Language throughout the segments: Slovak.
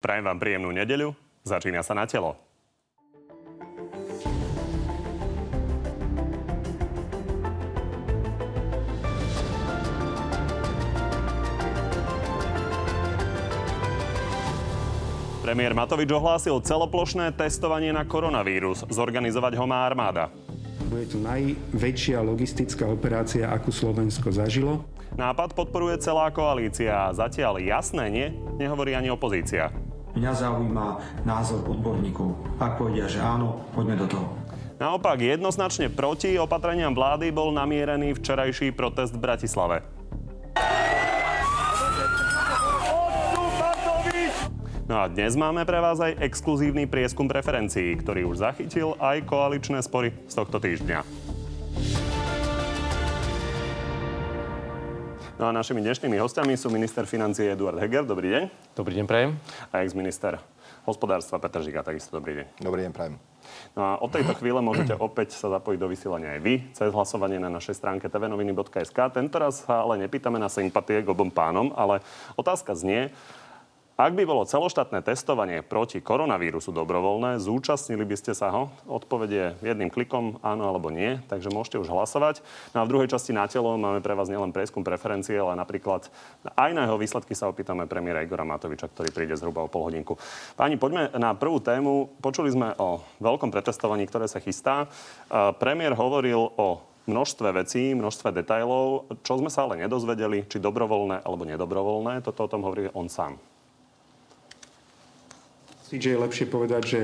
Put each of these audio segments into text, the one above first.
Prajem vám príjemnú nedeľu. Začína sa na telo. Premiér Matovič ohlásil celoplošné testovanie na koronavírus. Zorganizovať ho má armáda. Bude to najväčšia logistická operácia, akú Slovensko zažilo. Nápad podporuje celá koalícia. Zatiaľ jasné nie, nehovorí ani opozícia. Mňa zaujíma názor odborníkov. Ak povedia, že áno, poďme do toho. Naopak jednoznačne proti opatreniam vlády bol namierený včerajší protest v Bratislave. No a dnes máme pre vás aj exkluzívny prieskum preferencií, ktorý už zachytil aj koaličné spory z tohto týždňa. No a našimi dnešnými hostiami sú minister financie Eduard Heger. Dobrý deň. Dobrý deň, prajem. A ex-minister hospodárstva Petr Žiga. Takisto dobrý deň. Dobrý deň, prajem. No a od tejto chvíle môžete opäť sa zapojiť do vysielania aj vy cez hlasovanie na našej stránke tvnoviny.sk. Tentoraz sa ale nepýtame na sympatie k obom pánom, ale otázka znie, ak by bolo celoštátne testovanie proti koronavírusu dobrovoľné, zúčastnili by ste sa ho? Odpovedie jedným klikom áno alebo nie, takže môžete už hlasovať. No a v druhej časti na telo máme pre vás nielen prieskum preferencie, ale napríklad aj na jeho výsledky sa opýtame premiéra Igora Matoviča, ktorý príde zhruba o pol hodinku. Páni, poďme na prvú tému. Počuli sme o veľkom pretestovaní, ktoré sa chystá. Premiér hovoril o množstve vecí, množstve detajlov, čo sme sa ale nedozvedeli, či dobrovoľné alebo nedobrovoľné. Toto o tom hovorí on sám že je lepšie povedať, že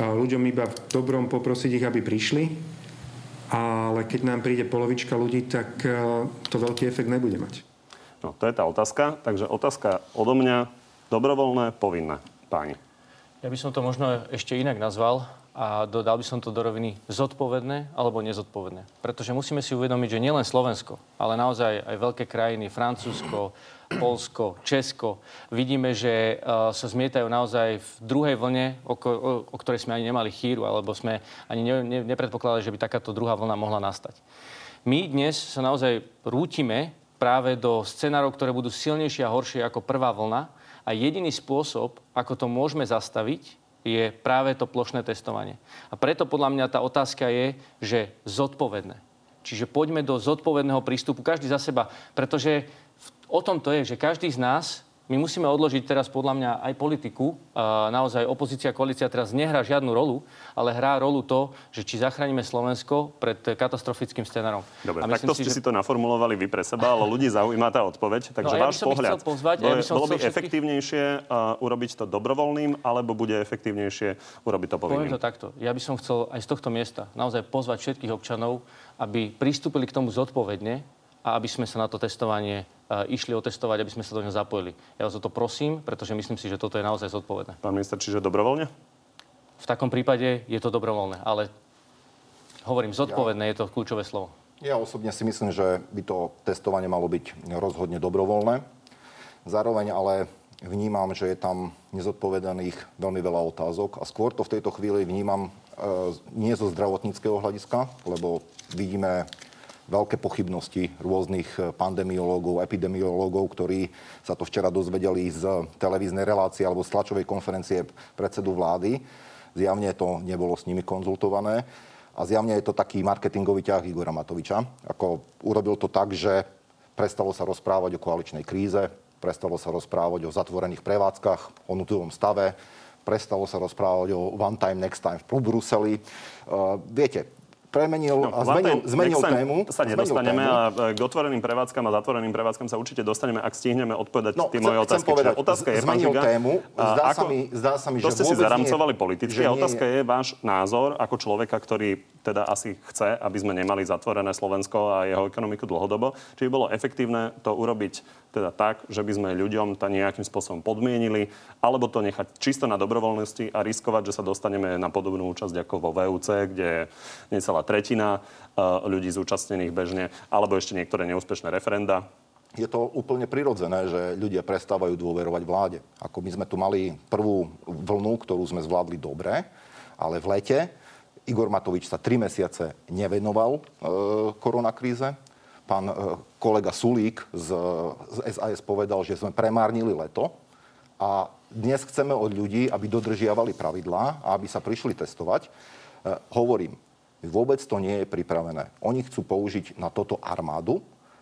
ľuďom iba v dobrom poprosiť ich, aby prišli, ale keď nám príde polovička ľudí, tak to veľký efekt nebude mať. No, to je tá otázka. Takže otázka odo mňa, dobrovoľné, povinné, páni. Ja by som to možno ešte inak nazval a dodal by som to do roviny zodpovedné alebo nezodpovedné. Pretože musíme si uvedomiť, že nielen Slovensko, ale naozaj aj veľké krajiny, Francúzsko, Polsko, Česko, vidíme, že uh, sa zmietajú naozaj v druhej vlne, o, o, o ktorej sme ani nemali chýru, alebo sme ani ne, ne, nepredpokladali, že by takáto druhá vlna mohla nastať. My dnes sa naozaj rútime práve do scenárov, ktoré budú silnejšie a horšie ako prvá vlna. A jediný spôsob, ako to môžeme zastaviť, je práve to plošné testovanie. A preto podľa mňa tá otázka je, že zodpovedné. Čiže poďme do zodpovedného prístupu, každý za seba, pretože o tom to je, že každý z nás my musíme odložiť teraz podľa mňa aj politiku. Naozaj opozícia, koalícia teraz nehrá žiadnu rolu, ale hrá rolu to, že či zachránime Slovensko pred katastrofickým scenárom. Dobre, a takto ste si, že... to naformulovali vy pre seba, ale ľudí zaujíma tá odpoveď. Takže no, ja váš pohľad. Pozvať, bolo, ja by, bolo by všetky... efektívnejšie uh, urobiť to dobrovoľným, alebo bude efektívnejšie urobiť to povinným? Poviem to takto. Ja by som chcel aj z tohto miesta naozaj pozvať všetkých občanov, aby pristúpili k tomu zodpovedne a aby sme sa na to testovanie išli otestovať, aby sme sa do neho zapojili. Ja vás o to prosím, pretože myslím si, že toto je naozaj zodpovedné. Pán minister, čiže dobrovoľne? V takom prípade je to dobrovoľné, ale hovorím, zodpovedné ja, je to kľúčové slovo. Ja osobne si myslím, že by to testovanie malo byť rozhodne dobrovoľné. Zároveň ale vnímam, že je tam nezodpovedaných veľmi veľa otázok a skôr to v tejto chvíli vnímam e, nie zo zdravotníckého hľadiska, lebo vidíme veľké pochybnosti rôznych eh, pandemiológov, epidemiológov, ktorí sa to včera dozvedeli z televíznej relácie alebo z tlačovej konferencie predsedu vlády. Zjavne to nebolo s nimi konzultované. A zjavne je to taký marketingový ťah Igora Matoviča. Ako urobil to tak, že prestalo sa rozprávať o koaličnej kríze, prestalo sa rozprávať o zatvorených prevádzkach, o nutovom stave, prestalo sa rozprávať o one time, next time v Bruseli. Uh, viete, premenil no, a zmenil, zmenil sa, tému. sa nedostaneme tému. a k otvoreným prevádzkam a zatvoreným prevádzkam sa určite dostaneme, ak stihneme odpovedať no, tie moje otázky. Povedať, otázka je, zmenil pán tému. Zdá, ako, sa mi, zdá sa mi, to že ste si zaramcovali politicky a otázka je, je váš názor ako človeka, ktorý teda asi chce, aby sme nemali zatvorené Slovensko a jeho ekonomiku dlhodobo. Či by bolo efektívne to urobiť teda tak, že by sme ľuďom to nejakým spôsobom podmienili, alebo to nechať čisto na dobrovoľnosti a riskovať, že sa dostaneme na podobnú účasť ako vo VUC, kde je necelá tretina eh, ľudí zúčastnených bežne, alebo ešte niektoré neúspešné referenda. Je to úplne prirodzené, že ľudia prestávajú dôverovať vláde. Ako my sme tu mali prvú vlnu, ktorú sme zvládli dobre, ale v lete Igor Matovič sa tri mesiace nevenoval e, koronakríze. Pán e, kolega Sulík z, z SAS povedal, že sme premárnili leto. A dnes chceme od ľudí, aby dodržiavali pravidlá a aby sa prišli testovať. E, hovorím, vôbec to nie je pripravené. Oni chcú použiť na toto armádu,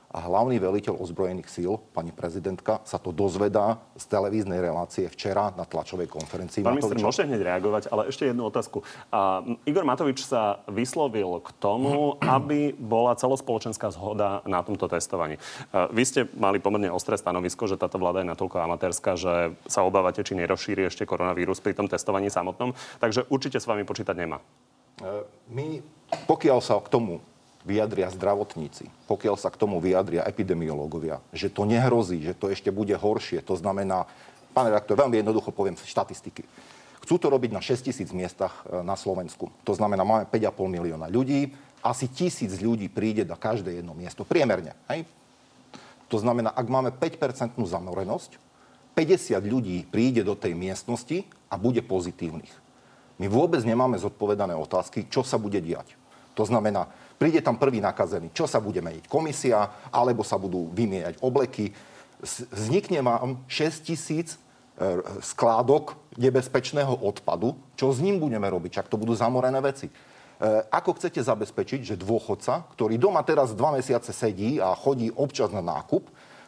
a hlavný veliteľ ozbrojených síl, pani prezidentka, sa to dozvedá z televíznej relácie včera na tlačovej konferencii. Pán minister, môžete hneď reagovať, ale ešte jednu otázku. A, Igor Matovič sa vyslovil k tomu, aby bola celospoločenská zhoda na tomto testovaní. A, vy ste mali pomerne ostré stanovisko, že táto vláda je natoľko amatérska, že sa obávate, či nerozšíri ešte koronavírus pri tom testovaní samotnom. Takže určite s vami počítať nemá. E, my, pokiaľ sa k tomu vyjadria zdravotníci, pokiaľ sa k tomu vyjadria epidemiológovia, že to nehrozí, že to ešte bude horšie, to znamená, pán redaktor, veľmi jednoducho poviem štatistiky. Chcú to robiť na 6 tisíc miestach e, na Slovensku. To znamená, máme 5,5 milióna ľudí, asi tisíc ľudí príde na každé jedno miesto, priemerne. Hej? To znamená, ak máme 5% zamorenosť, 50 ľudí príde do tej miestnosti a bude pozitívnych. My vôbec nemáme zodpovedané otázky, čo sa bude diať. To znamená, Príde tam prvý nakazený. Čo sa bude meniť? Komisia, alebo sa budú vymieňať obleky. Vznikne vám 6 tisíc e, skládok nebezpečného odpadu. Čo s ním budeme robiť? Čak to budú zamorené veci. E, ako chcete zabezpečiť, že dôchodca, ktorý doma teraz dva mesiace sedí a chodí občas na nákup,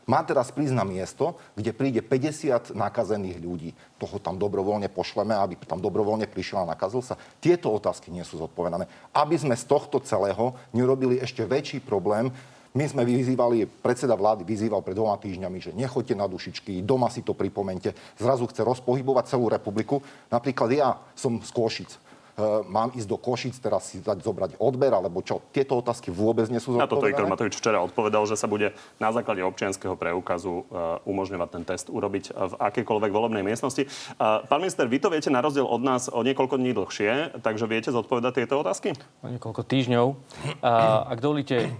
má teraz prísť na miesto, kde príde 50 nakazených ľudí. Toho tam dobrovoľne pošleme, aby tam dobrovoľne prišiel a nakazil sa. Tieto otázky nie sú zodpovedané. Aby sme z tohto celého nerobili ešte väčší problém, my sme vyzývali, predseda vlády vyzýval pred dvoma týždňami, že nechoďte na dušičky, doma si to pripomente. Zrazu chce rozpohybovať celú republiku. Napríklad ja som z Košic mám ísť do Košic, teraz si dať zobrať odber, alebo čo. Tieto otázky vôbec nie sú zodpovedané. Na toto Igor Matovič včera odpovedal, že sa bude na základe občianského preukazu uh, umožňovať ten test urobiť v akejkoľvek volebnej miestnosti. Uh, pán minister, vy to viete na rozdiel od nás o niekoľko dní dlhšie, takže viete zodpovedať tieto otázky? O niekoľko týždňov. A, ak dovolíte,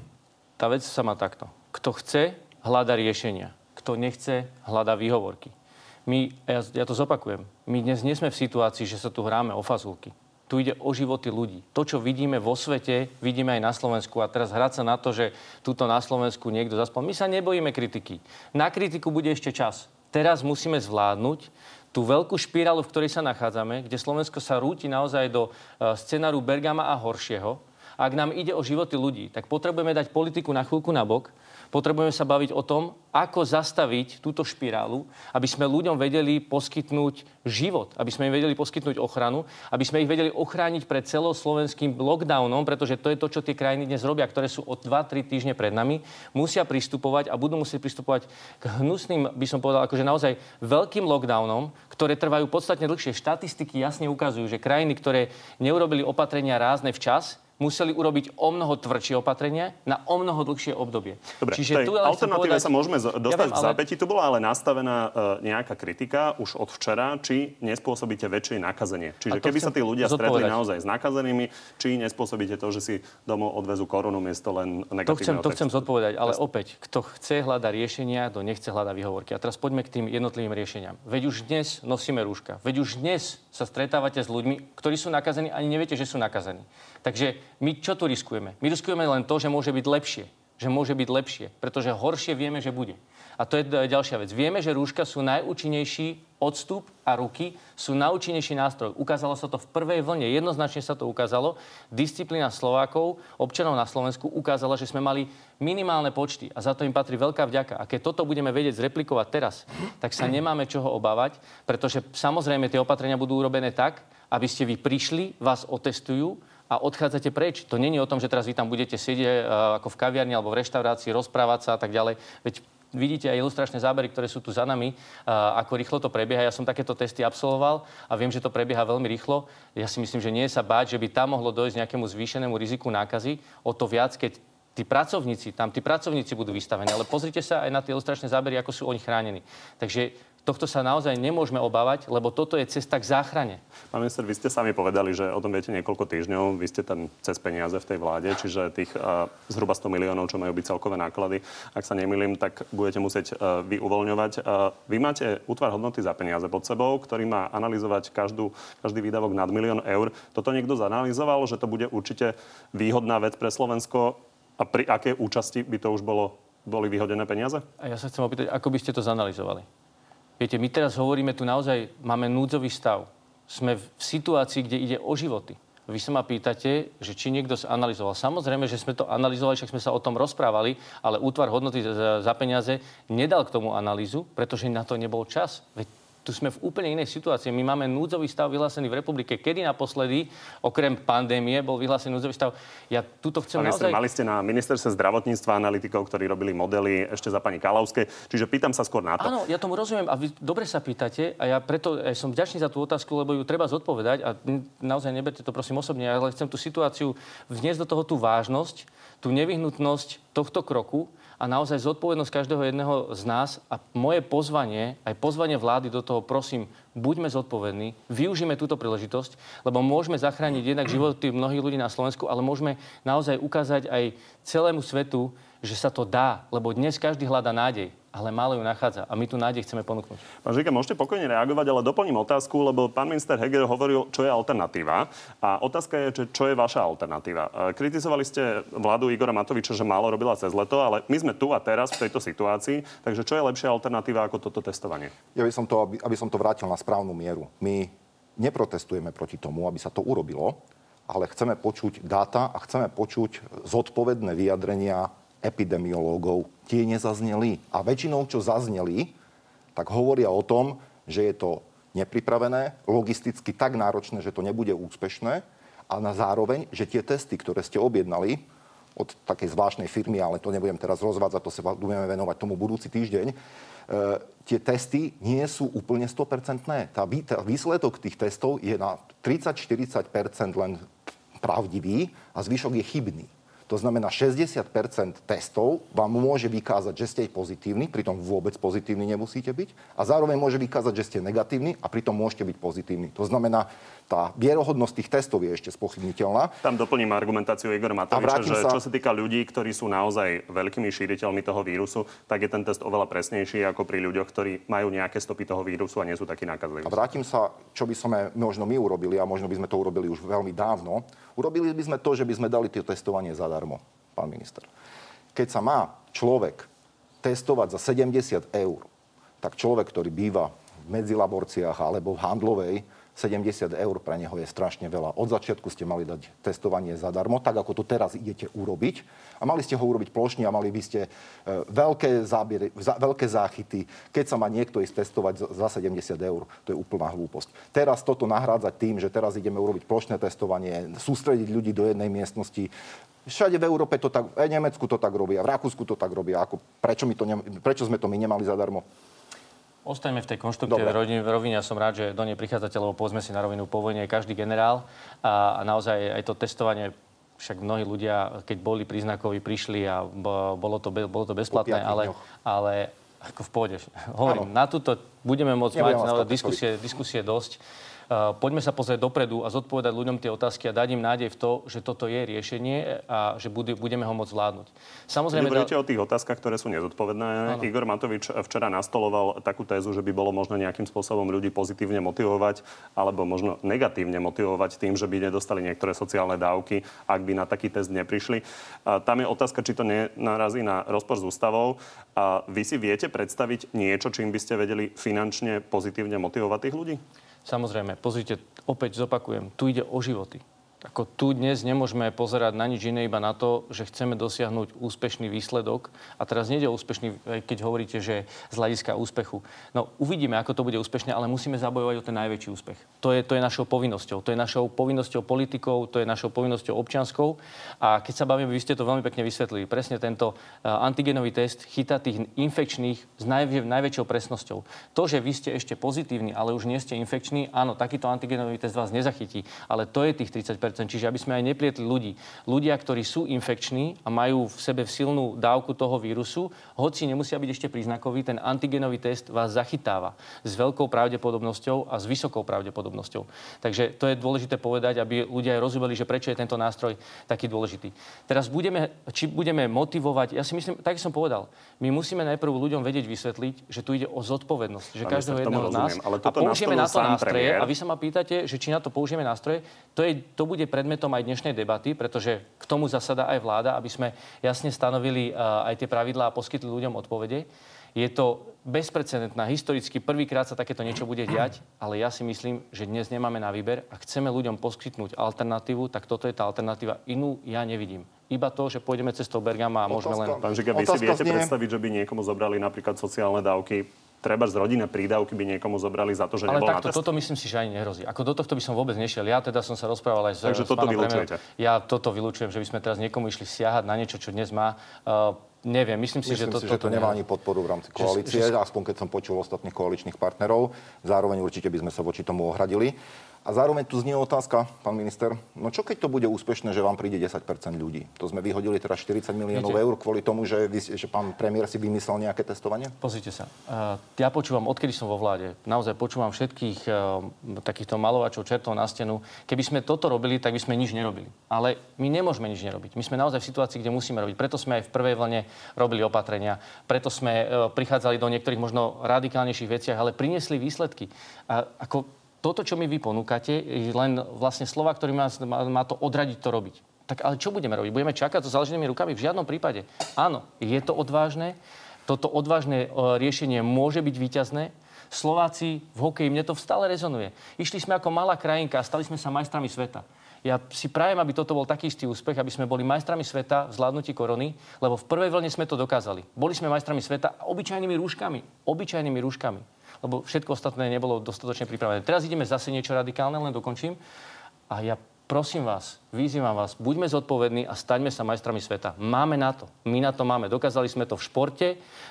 tá vec sa má takto. Kto chce, hľada riešenia. Kto nechce, hľada výhovorky. My, ja, ja to zopakujem, my dnes nie sme v situácii, že sa tu hráme o fazulky. Tu ide o životy ľudí. To, čo vidíme vo svete, vidíme aj na Slovensku. A teraz hrať sa na to, že tuto na Slovensku niekto zaspal. My sa nebojíme kritiky. Na kritiku bude ešte čas. Teraz musíme zvládnuť tú veľkú špirálu, v ktorej sa nachádzame, kde Slovensko sa rúti naozaj do uh, scenáru Bergama a horšieho. Ak nám ide o životy ľudí, tak potrebujeme dať politiku na chvíľku na bok Potrebujeme sa baviť o tom, ako zastaviť túto špirálu, aby sme ľuďom vedeli poskytnúť život, aby sme im vedeli poskytnúť ochranu, aby sme ich vedeli ochrániť pred celoslovenským lockdownom, pretože to je to, čo tie krajiny dnes robia, ktoré sú od 2-3 týždne pred nami, musia pristupovať a budú musieť pristupovať k hnusným, by som povedal, akože naozaj veľkým lockdownom, ktoré trvajú podstatne dlhšie. Štatistiky jasne ukazujú, že krajiny, ktoré neurobili opatrenia rázne včas, museli urobiť o mnoho tvrdšie opatrenia na o mnoho dlhšie obdobie. Dobre, Čiže tu alternatíve povedať, sa môžeme dostať ja viem, ale... v zápäti. Tu bola ale nastavená uh, nejaká kritika už od včera, či nespôsobíte väčšie nakazenie. Čiže keby sa tí ľudia zodpovedať. stretli naozaj s nakazenými, či nespôsobíte to, že si domov odvezú korunu miesto len negatívneho To chcem, to chcem zodpovedať, ale opäť, kto chce hľadať riešenia, kto nechce hľadať výhovorky. A teraz poďme k tým jednotlivým riešeniam. Veď už dnes nosíme rúška. Veď už dnes sa stretávate s ľuďmi, ktorí sú nakazení, ani neviete, že sú nakazení. Takže my čo tu riskujeme? My riskujeme len to, že môže byť lepšie. Že môže byť lepšie, pretože horšie vieme, že bude. A to je ďalšia vec. Vieme, že rúška sú najúčinnejší odstup a ruky sú najúčinnejší nástroj. Ukázalo sa to v prvej vlne, jednoznačne sa to ukázalo. Disciplína Slovákov, občanov na Slovensku ukázala, že sme mali minimálne počty a za to im patrí veľká vďaka. A keď toto budeme vedieť zreplikovať teraz, tak sa nemáme čoho obávať, pretože samozrejme tie opatrenia budú urobené tak, aby ste vy prišli, vás otestujú, a odchádzate preč. To není o tom, že teraz vy tam budete sedieť uh, ako v kaviarni alebo v reštaurácii, rozprávať sa a tak ďalej. Veď vidíte aj ilustračné zábery, ktoré sú tu za nami, uh, ako rýchlo to prebieha. Ja som takéto testy absolvoval a viem, že to prebieha veľmi rýchlo. Ja si myslím, že nie je sa báť, že by tam mohlo dojsť nejakému zvýšenému riziku nákazy. O to viac, keď tí pracovníci, tam tí pracovníci budú vystavení. Ale pozrite sa aj na tie ilustračné zábery, ako sú oni chránení. Takže tohto sa naozaj nemôžeme obávať, lebo toto je cesta k záchrane. Pán minister, vy ste sami povedali, že o tom viete niekoľko týždňov. Vy ste tam cez peniaze v tej vláde, čiže tých uh, zhruba 100 miliónov, čo majú byť celkové náklady, ak sa nemýlim, tak budete musieť uh, vy uvoľňovať. Uh, vy máte útvar hodnoty za peniaze pod sebou, ktorý má analyzovať každú, každý výdavok nad milión eur. Toto niekto zanalizoval, že to bude určite výhodná vec pre Slovensko a pri akej účasti by to už bolo, boli vyhodené peniaze? A ja sa chcem opýtať, ako by ste to zanalizovali? Viete, my teraz hovoríme tu naozaj, máme núdzový stav. Sme v situácii, kde ide o životy. Vy sa ma pýtate, že či niekto analyzoval. Samozrejme, že sme to analyzovali, však sme sa o tom rozprávali, ale útvar hodnoty za peniaze nedal k tomu analýzu, pretože na to nebol čas. Veď tu sme v úplne inej situácii. My máme núdzový stav vyhlásený v republike. Kedy naposledy, okrem pandémie, bol vyhlásený núdzový stav? Ja tuto chcem Pán naozaj... Mali ste na ministerstve zdravotníctva analytikov, ktorí robili modely ešte za pani Kalavskej. Čiže pýtam sa skôr na to. Áno, ja tomu rozumiem a vy dobre sa pýtate a ja preto ja som vďačný za tú otázku, lebo ju treba zodpovedať a naozaj neberte to prosím osobne, ale chcem tú situáciu vniesť do toho tú vážnosť, tú nevyhnutnosť tohto kroku, a naozaj zodpovednosť každého jedného z nás a moje pozvanie, aj pozvanie vlády do toho, prosím, buďme zodpovední, využíme túto príležitosť, lebo môžeme zachrániť jednak životy mnohých ľudí na Slovensku, ale môžeme naozaj ukázať aj celému svetu, že sa to dá, lebo dnes každý hľadá nádej ale málo ju nachádza. A my tu nádej chceme ponúknuť. Pán Žika, môžete pokojne reagovať, ale doplním otázku, lebo pán minister Heger hovoril, čo je alternatíva. A otázka je, čo je vaša alternatíva. E, kritizovali ste vládu Igora Matoviča, že málo robila cez leto, ale my sme tu a teraz v tejto situácii. Takže čo je lepšia alternatíva ako toto testovanie? Ja by som to, aby, aby som to vrátil na správnu mieru. My neprotestujeme proti tomu, aby sa to urobilo, ale chceme počuť dáta a chceme počuť zodpovedné vyjadrenia epidemiológov. Tie nezazneli. A väčšinou, čo zazneli, tak hovoria o tom, že je to nepripravené, logisticky tak náročné, že to nebude úspešné a na zároveň, že tie testy, ktoré ste objednali od takej zvláštnej firmy, ale to nebudem teraz rozvádzať, to sa budeme venovať tomu budúci týždeň, e, tie testy nie sú úplne 100%. Tá, tá výsledok tých testov je na 30-40% len pravdivý a zvyšok je chybný. To znamená, 60% testov vám môže vykázať, že ste pozitívni, pritom vôbec pozitívni nemusíte byť. A zároveň môže vykázať, že ste negatívni a pritom môžete byť pozitívni. To znamená, tá vierohodnosť tých testov je ešte spochybniteľná. Tam doplním argumentáciu Igora Matoviča, že sa... čo sa týka ľudí, ktorí sú naozaj veľkými šíriteľmi toho vírusu, tak je ten test oveľa presnejší ako pri ľuďoch, ktorí majú nejaké stopy toho vírusu a nie sú takí nákazliví. A vrátim sa, čo by sme možno my urobili, a možno by sme to urobili už veľmi dávno. Urobili by sme to, že by sme dali to testovanie zadarmo, pán minister. Keď sa má človek testovať za 70 eur, tak človek, ktorý býva v medzilaborciách alebo v handlovej, 70 eur pre neho je strašne veľa. Od začiatku ste mali dať testovanie zadarmo, tak ako to teraz idete urobiť. A mali ste ho urobiť plošne a mali by ste e, veľké, zábiery, veľké záchyty. Keď sa má niekto ísť testovať za 70 eur, to je úplná hlúposť. Teraz toto nahrádzať tým, že teraz ideme urobiť plošné testovanie, sústrediť ľudí do jednej miestnosti, Všade v Európe to tak, v Nemecku to tak robia, v Rakúsku to tak robia. Ako, prečo, my to ne, prečo sme to my nemali zadarmo? Ostaňme v tej konštruktívnej rovine. rovine. Ja som rád, že do nej prichádzate, lebo povedzme si na rovinu po vojne každý generál. A, a naozaj aj to testovanie však mnohí ľudia, keď boli príznakoví, prišli a bolo to, bolo to bezplatné, ale, ale ako v pôde. Hovorím, na túto budeme môcť mať diskusie, diskusie dosť. Poďme sa pozrieť dopredu a zodpovedať ľuďom tie otázky a dať im nádej v to, že toto je riešenie a že budeme ho môcť zvládnuť. Samozrejme... Hovoríte o tých otázkach, ktoré sú nezodpovedné. Ano. Igor Matovič včera nastoloval takú tézu, že by bolo možno nejakým spôsobom ľudí pozitívne motivovať alebo možno negatívne motivovať tým, že by nedostali niektoré sociálne dávky, ak by na taký test neprišli. A tam je otázka, či to nenarazí na rozpor s ústavou. A vy si viete predstaviť niečo, čím by ste vedeli finančne pozitívne motivovať tých ľudí? Samozrejme, pozrite, opäť zopakujem, tu ide o životy. Ako tu dnes nemôžeme pozerať na nič iné, iba na to, že chceme dosiahnuť úspešný výsledok. A teraz nejde o úspešný, keď hovoríte, že z hľadiska úspechu. No uvidíme, ako to bude úspešne, ale musíme zabojovať o ten najväčší úspech. To je, to je našou povinnosťou. To je našou povinnosťou politikov, to je našou povinnosťou občianskou. A keď sa bavíme, vy ste to veľmi pekne vysvetlili, presne tento antigenový test chytá tých infekčných s naj, najväčšou presnosťou. To, že vy ste ešte pozitívni, ale už nie ste infekční, áno, takýto antigenový test vás nezachytí, ale to je tých 30 Čiže aby sme aj neplietli ľudí. Ľudia, ktorí sú infekční a majú v sebe silnú dávku toho vírusu, hoci nemusia byť ešte príznakový, ten antigenový test vás zachytáva s veľkou pravdepodobnosťou a s vysokou pravdepodobnosťou. Takže to je dôležité povedať, aby ľudia aj rozumeli, že prečo je tento nástroj taký dôležitý. Teraz budeme, či budeme motivovať, ja si myslím, tak som povedal, my musíme najprv ľuďom vedieť vysvetliť, že tu ide o zodpovednosť, že každého jedného z nás ale a použijeme na to nástroje. Premiér. A vy sa ma pýtate, že či na to použijeme nástroje, to, je, to bude bude predmetom aj dnešnej debaty, pretože k tomu zasada aj vláda, aby sme jasne stanovili uh, aj tie pravidlá a poskytli ľuďom odpovede. Je to bezprecedentná, historicky prvýkrát sa takéto niečo bude diať, ale ja si myslím, že dnes nemáme na výber a chceme ľuďom poskytnúť alternatívu, tak toto je tá alternatíva. Inú ja nevidím. Iba to, že pôjdeme cestou Bergama a môžeme len... Pán Žiga, vy si viete predstaviť, že by niekomu zobrali napríklad sociálne dávky treba z rodinné prídavky by niekomu zobrali za to, že Ale nebol takto, na test. toto myslím si, že ani nehrozí. Ako do tohto by som vôbec nešiel. Ja teda som sa rozprával aj s Takže s toto vylúčujete? Ja toto vylúčujem, že by sme teraz niekomu išli siahať na niečo, čo dnes má. Uh, Neviem, myslím si, myslím že, to, si, že to nemá ani podporu v rámci koalície, že, že... aspoň keď som počul ostatných koaličných partnerov. Zároveň určite by sme sa voči tomu ohradili. A zároveň tu znie otázka, pán minister, no čo keď to bude úspešné, že vám príde 10% ľudí? To sme vyhodili teraz 40 miliónov eur kvôli tomu, že, vy, že pán premiér si vymyslel nejaké testovanie? Pozrite sa. Uh, ja počúvam, odkedy som vo vláde, naozaj počúvam všetkých uh, takýchto malovačov, čertov na stenu. Keby sme toto robili, tak by sme nič nerobili. Ale my nemôžeme nič nerobiť. My sme naozaj v situácii, kde musíme robiť. Preto sme aj v prvej vlne robili opatrenia. Preto sme uh, prichádzali do niektorých možno radikálnejších veciach, ale priniesli výsledky. A ako toto, čo mi vy ponúkate, je len vlastne slova, ktorý má, má to odradiť to robiť. Tak ale čo budeme robiť? Budeme čakať so založenými rukami? V žiadnom prípade. Áno, je to odvážne. Toto odvážne e, riešenie môže byť výťazné. Slováci v hokeji, mne to stále rezonuje. Išli sme ako malá krajinka a stali sme sa majstrami sveta. Ja si prajem, aby toto bol taký istý úspech, aby sme boli majstrami sveta v zvládnutí korony, lebo v prvej vlne sme to dokázali. Boli sme majstrami sveta obyčajnými rúškami. Obyčajnými rúškami lebo všetko ostatné nebolo dostatočne pripravené. Teraz ideme zase niečo radikálne, len dokončím. A ja prosím vás, vyzývam vás, buďme zodpovední a staňme sa majstrami sveta. Máme na to. My na to máme. Dokázali sme to v športe,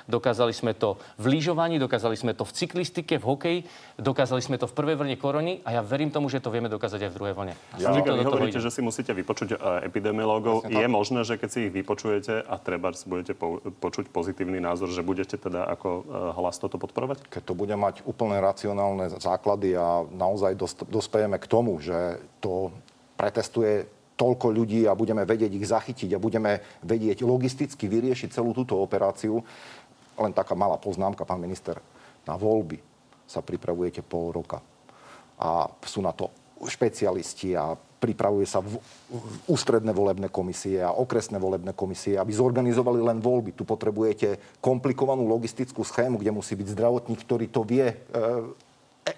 dokázali sme to v lyžovaní, dokázali sme to v cyklistike, v hokeji, dokázali sme to v prvej vlne korony a ja verím tomu, že to vieme dokázať aj v druhej vlne. Ja, ja, vy hovoríte, že si musíte vypočuť uh, epidemiológov. Je možné, že keď si ich vypočujete a treba budete po, počuť pozitívny názor, že budete teda ako uh, hlas toto podporovať? Keď to bude mať úplne racionálne základy a naozaj dospejeme k tomu, že to pretestuje toľko ľudí a budeme vedieť ich zachytiť a budeme vedieť logisticky vyriešiť celú túto operáciu. Len taká malá poznámka, pán minister. Na voľby sa pripravujete pol roka. A sú na to špecialisti a pripravuje sa v, ústredné volebné komisie a okresné volebné komisie, aby zorganizovali len voľby. Tu potrebujete komplikovanú logistickú schému, kde musí byť zdravotník, ktorý to vie e,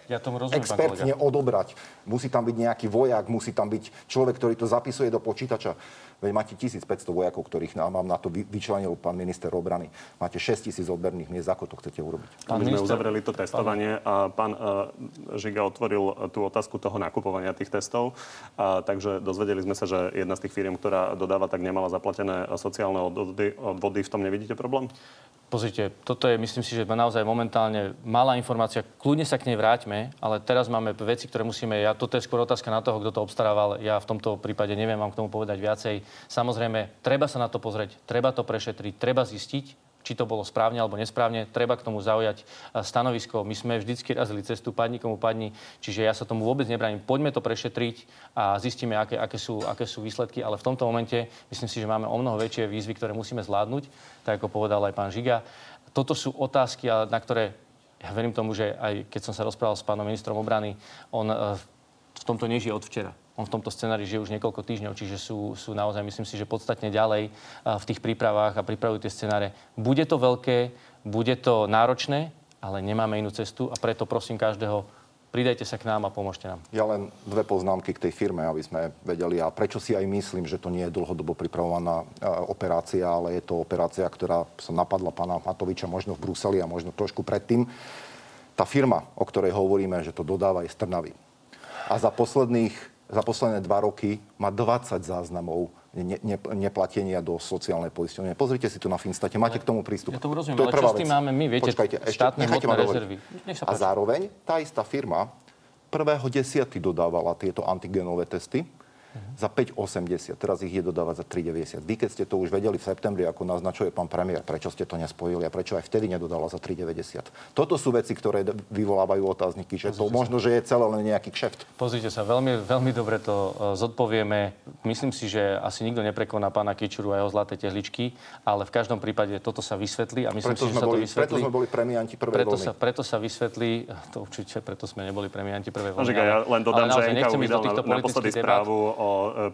ja tomu rozumiem, expertne odobrať. Musí tam byť nejaký vojak, musí tam byť človek, ktorý to zapisuje do počítača. Veď máte 1500 vojakov, ktorých nám na to vyčlenil pán minister obrany. Máte 6000 odberných miest. Ako to chcete urobiť? Pán My sme uzavreli to testovanie a pán uh, Žiga otvoril tú otázku toho nakupovania tých testov. Uh, takže dozvedeli sme sa, že jedna z tých firiem, ktorá dodáva, tak nemala zaplatené sociálne odvody. odvody. V tom nevidíte problém? Pozrite, toto je, myslím si, že naozaj momentálne malá informácia. Kľudne sa k nej vráťme, ale teraz máme veci, ktoré musíme... Ja, toto je skôr otázka na toho, kto to obstarával. Ja v tomto prípade neviem vám k tomu povedať viacej. Samozrejme, treba sa na to pozrieť, treba to prešetriť, treba zistiť, či to bolo správne alebo nesprávne, treba k tomu zaujať e, stanovisko. My sme vždycky razili cestu padni komu padni, čiže ja sa tomu vôbec nebránim. Poďme to prešetriť a zistíme, aké, aké, sú, aké sú výsledky, ale v tomto momente myslím si, že máme o mnoho väčšie výzvy, ktoré musíme zvládnuť, tak ako povedal aj pán Žiga. Toto sú otázky, na ktoré ja verím tomu, že aj keď som sa rozprával s pánom ministrom obrany, on e, v tomto nežije od včera on v tomto scenári žije už niekoľko týždňov, čiže sú, sú naozaj, myslím si, že podstatne ďalej v tých prípravách a pripravujú tie scenáre. Bude to veľké, bude to náročné, ale nemáme inú cestu a preto prosím každého, pridajte sa k nám a pomôžte nám. Ja len dve poznámky k tej firme, aby sme vedeli. A prečo si aj myslím, že to nie je dlhodobo pripravovaná operácia, ale je to operácia, ktorá sa napadla pána Matoviča možno v Bruseli a možno trošku predtým. Tá firma, o ktorej hovoríme, že to dodáva, je z. A za posledných za posledné dva roky má 20 záznamov ne, ne, neplatenia do sociálnej poisťovne. Pozrite si to na Finstate, máte k tomu prístup. Ja tomu rozumiem, to ale čo s tým máme my, viete, Počkajte, štátne hmotné rezervy. A zároveň tá istá firma prvého desiaty dodávala tieto antigenové testy za 5,80. Teraz ich je dodávať za 3,90. Vy, keď ste to už vedeli v septembri, ako naznačuje pán premiér, prečo ste to nespojili a prečo aj vtedy nedodala za 3,90. Toto sú veci, ktoré vyvolávajú otázniky, že to možno, že je celé len nejaký kšeft. Pozrite sa, veľmi, veľmi dobre to e, zodpovieme. Myslím si, že asi nikto neprekoná pána Kičuru a jeho zlaté tehličky, ale v každom prípade toto sa vysvetlí a myslím preto si, že sa boli, to vysvetlí. Preto sme boli premianti prvej preto vlny. Sa, preto sa vysvetlí, to určite, preto sme neboli premianti prvej vlny. ja len dodám, že NKU vydal na, naposledy správu o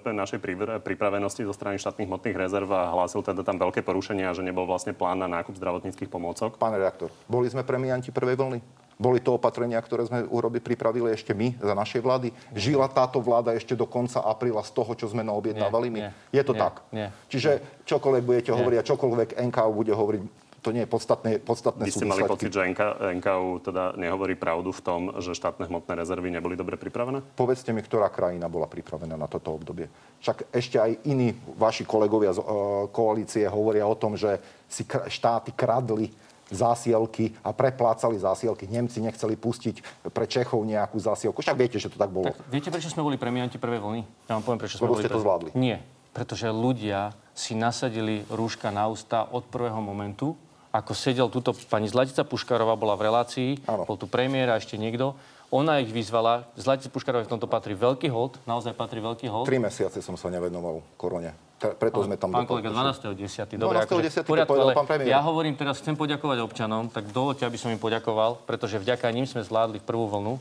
e, našej pripravenosti zo strany štátnych hmotných rezerv a hlásil teda tam veľké porušenia, že nebol vlastne plán na nákup zdravotníckých pomôcok. Pán redaktor, boli sme premianti prvej vlny? Boli to opatrenia, ktoré sme urobili, pripravili ešte my za našej vlády. Žila táto vláda ešte do konca apríla z toho, čo sme naobjednávali my. Nie, je to nie, tak. Nie, Čiže čokoľvek budete nie. hovoriť a čokoľvek NKU bude hovoriť, to nie je podstatné, podstatné Vy ste mali pocit, že NK, NKU teda nehovorí pravdu v tom, že štátne hmotné rezervy neboli dobre pripravené? Povedzte mi, ktorá krajina bola pripravená na toto obdobie. Však ešte aj iní vaši kolegovia z uh, koalície hovoria o tom, že si kr- štáty kradli zásielky a preplácali zásielky. Nemci nechceli pustiť pre Čechov nejakú zásielku. Však viete, že to tak bolo. Tak, viete, prečo sme boli premianti prvej vlny? Ja vám poviem, prečo sme Lebo boli ste to zvládli. Nie, pretože ľudia si nasadili rúška na ústa od prvého momentu, ako sedel túto pani Zlatica Puškarová, bola v relácii, ano. bol tu premiér a ešte niekto. Ona ich vyzvala, Zlatice Puškarovej v tomto patrí veľký hold, naozaj patrí veľký hold. Tri mesiace som sa nevenoval korone preto sme tam... Pán kolega, 12.10. Dobre, 12. Akože, poriadku, pán premiér. Ja hovorím teraz, chcem poďakovať občanom, tak dovolte, aby som im poďakoval, pretože vďaka ním sme zvládli prvú vlnu.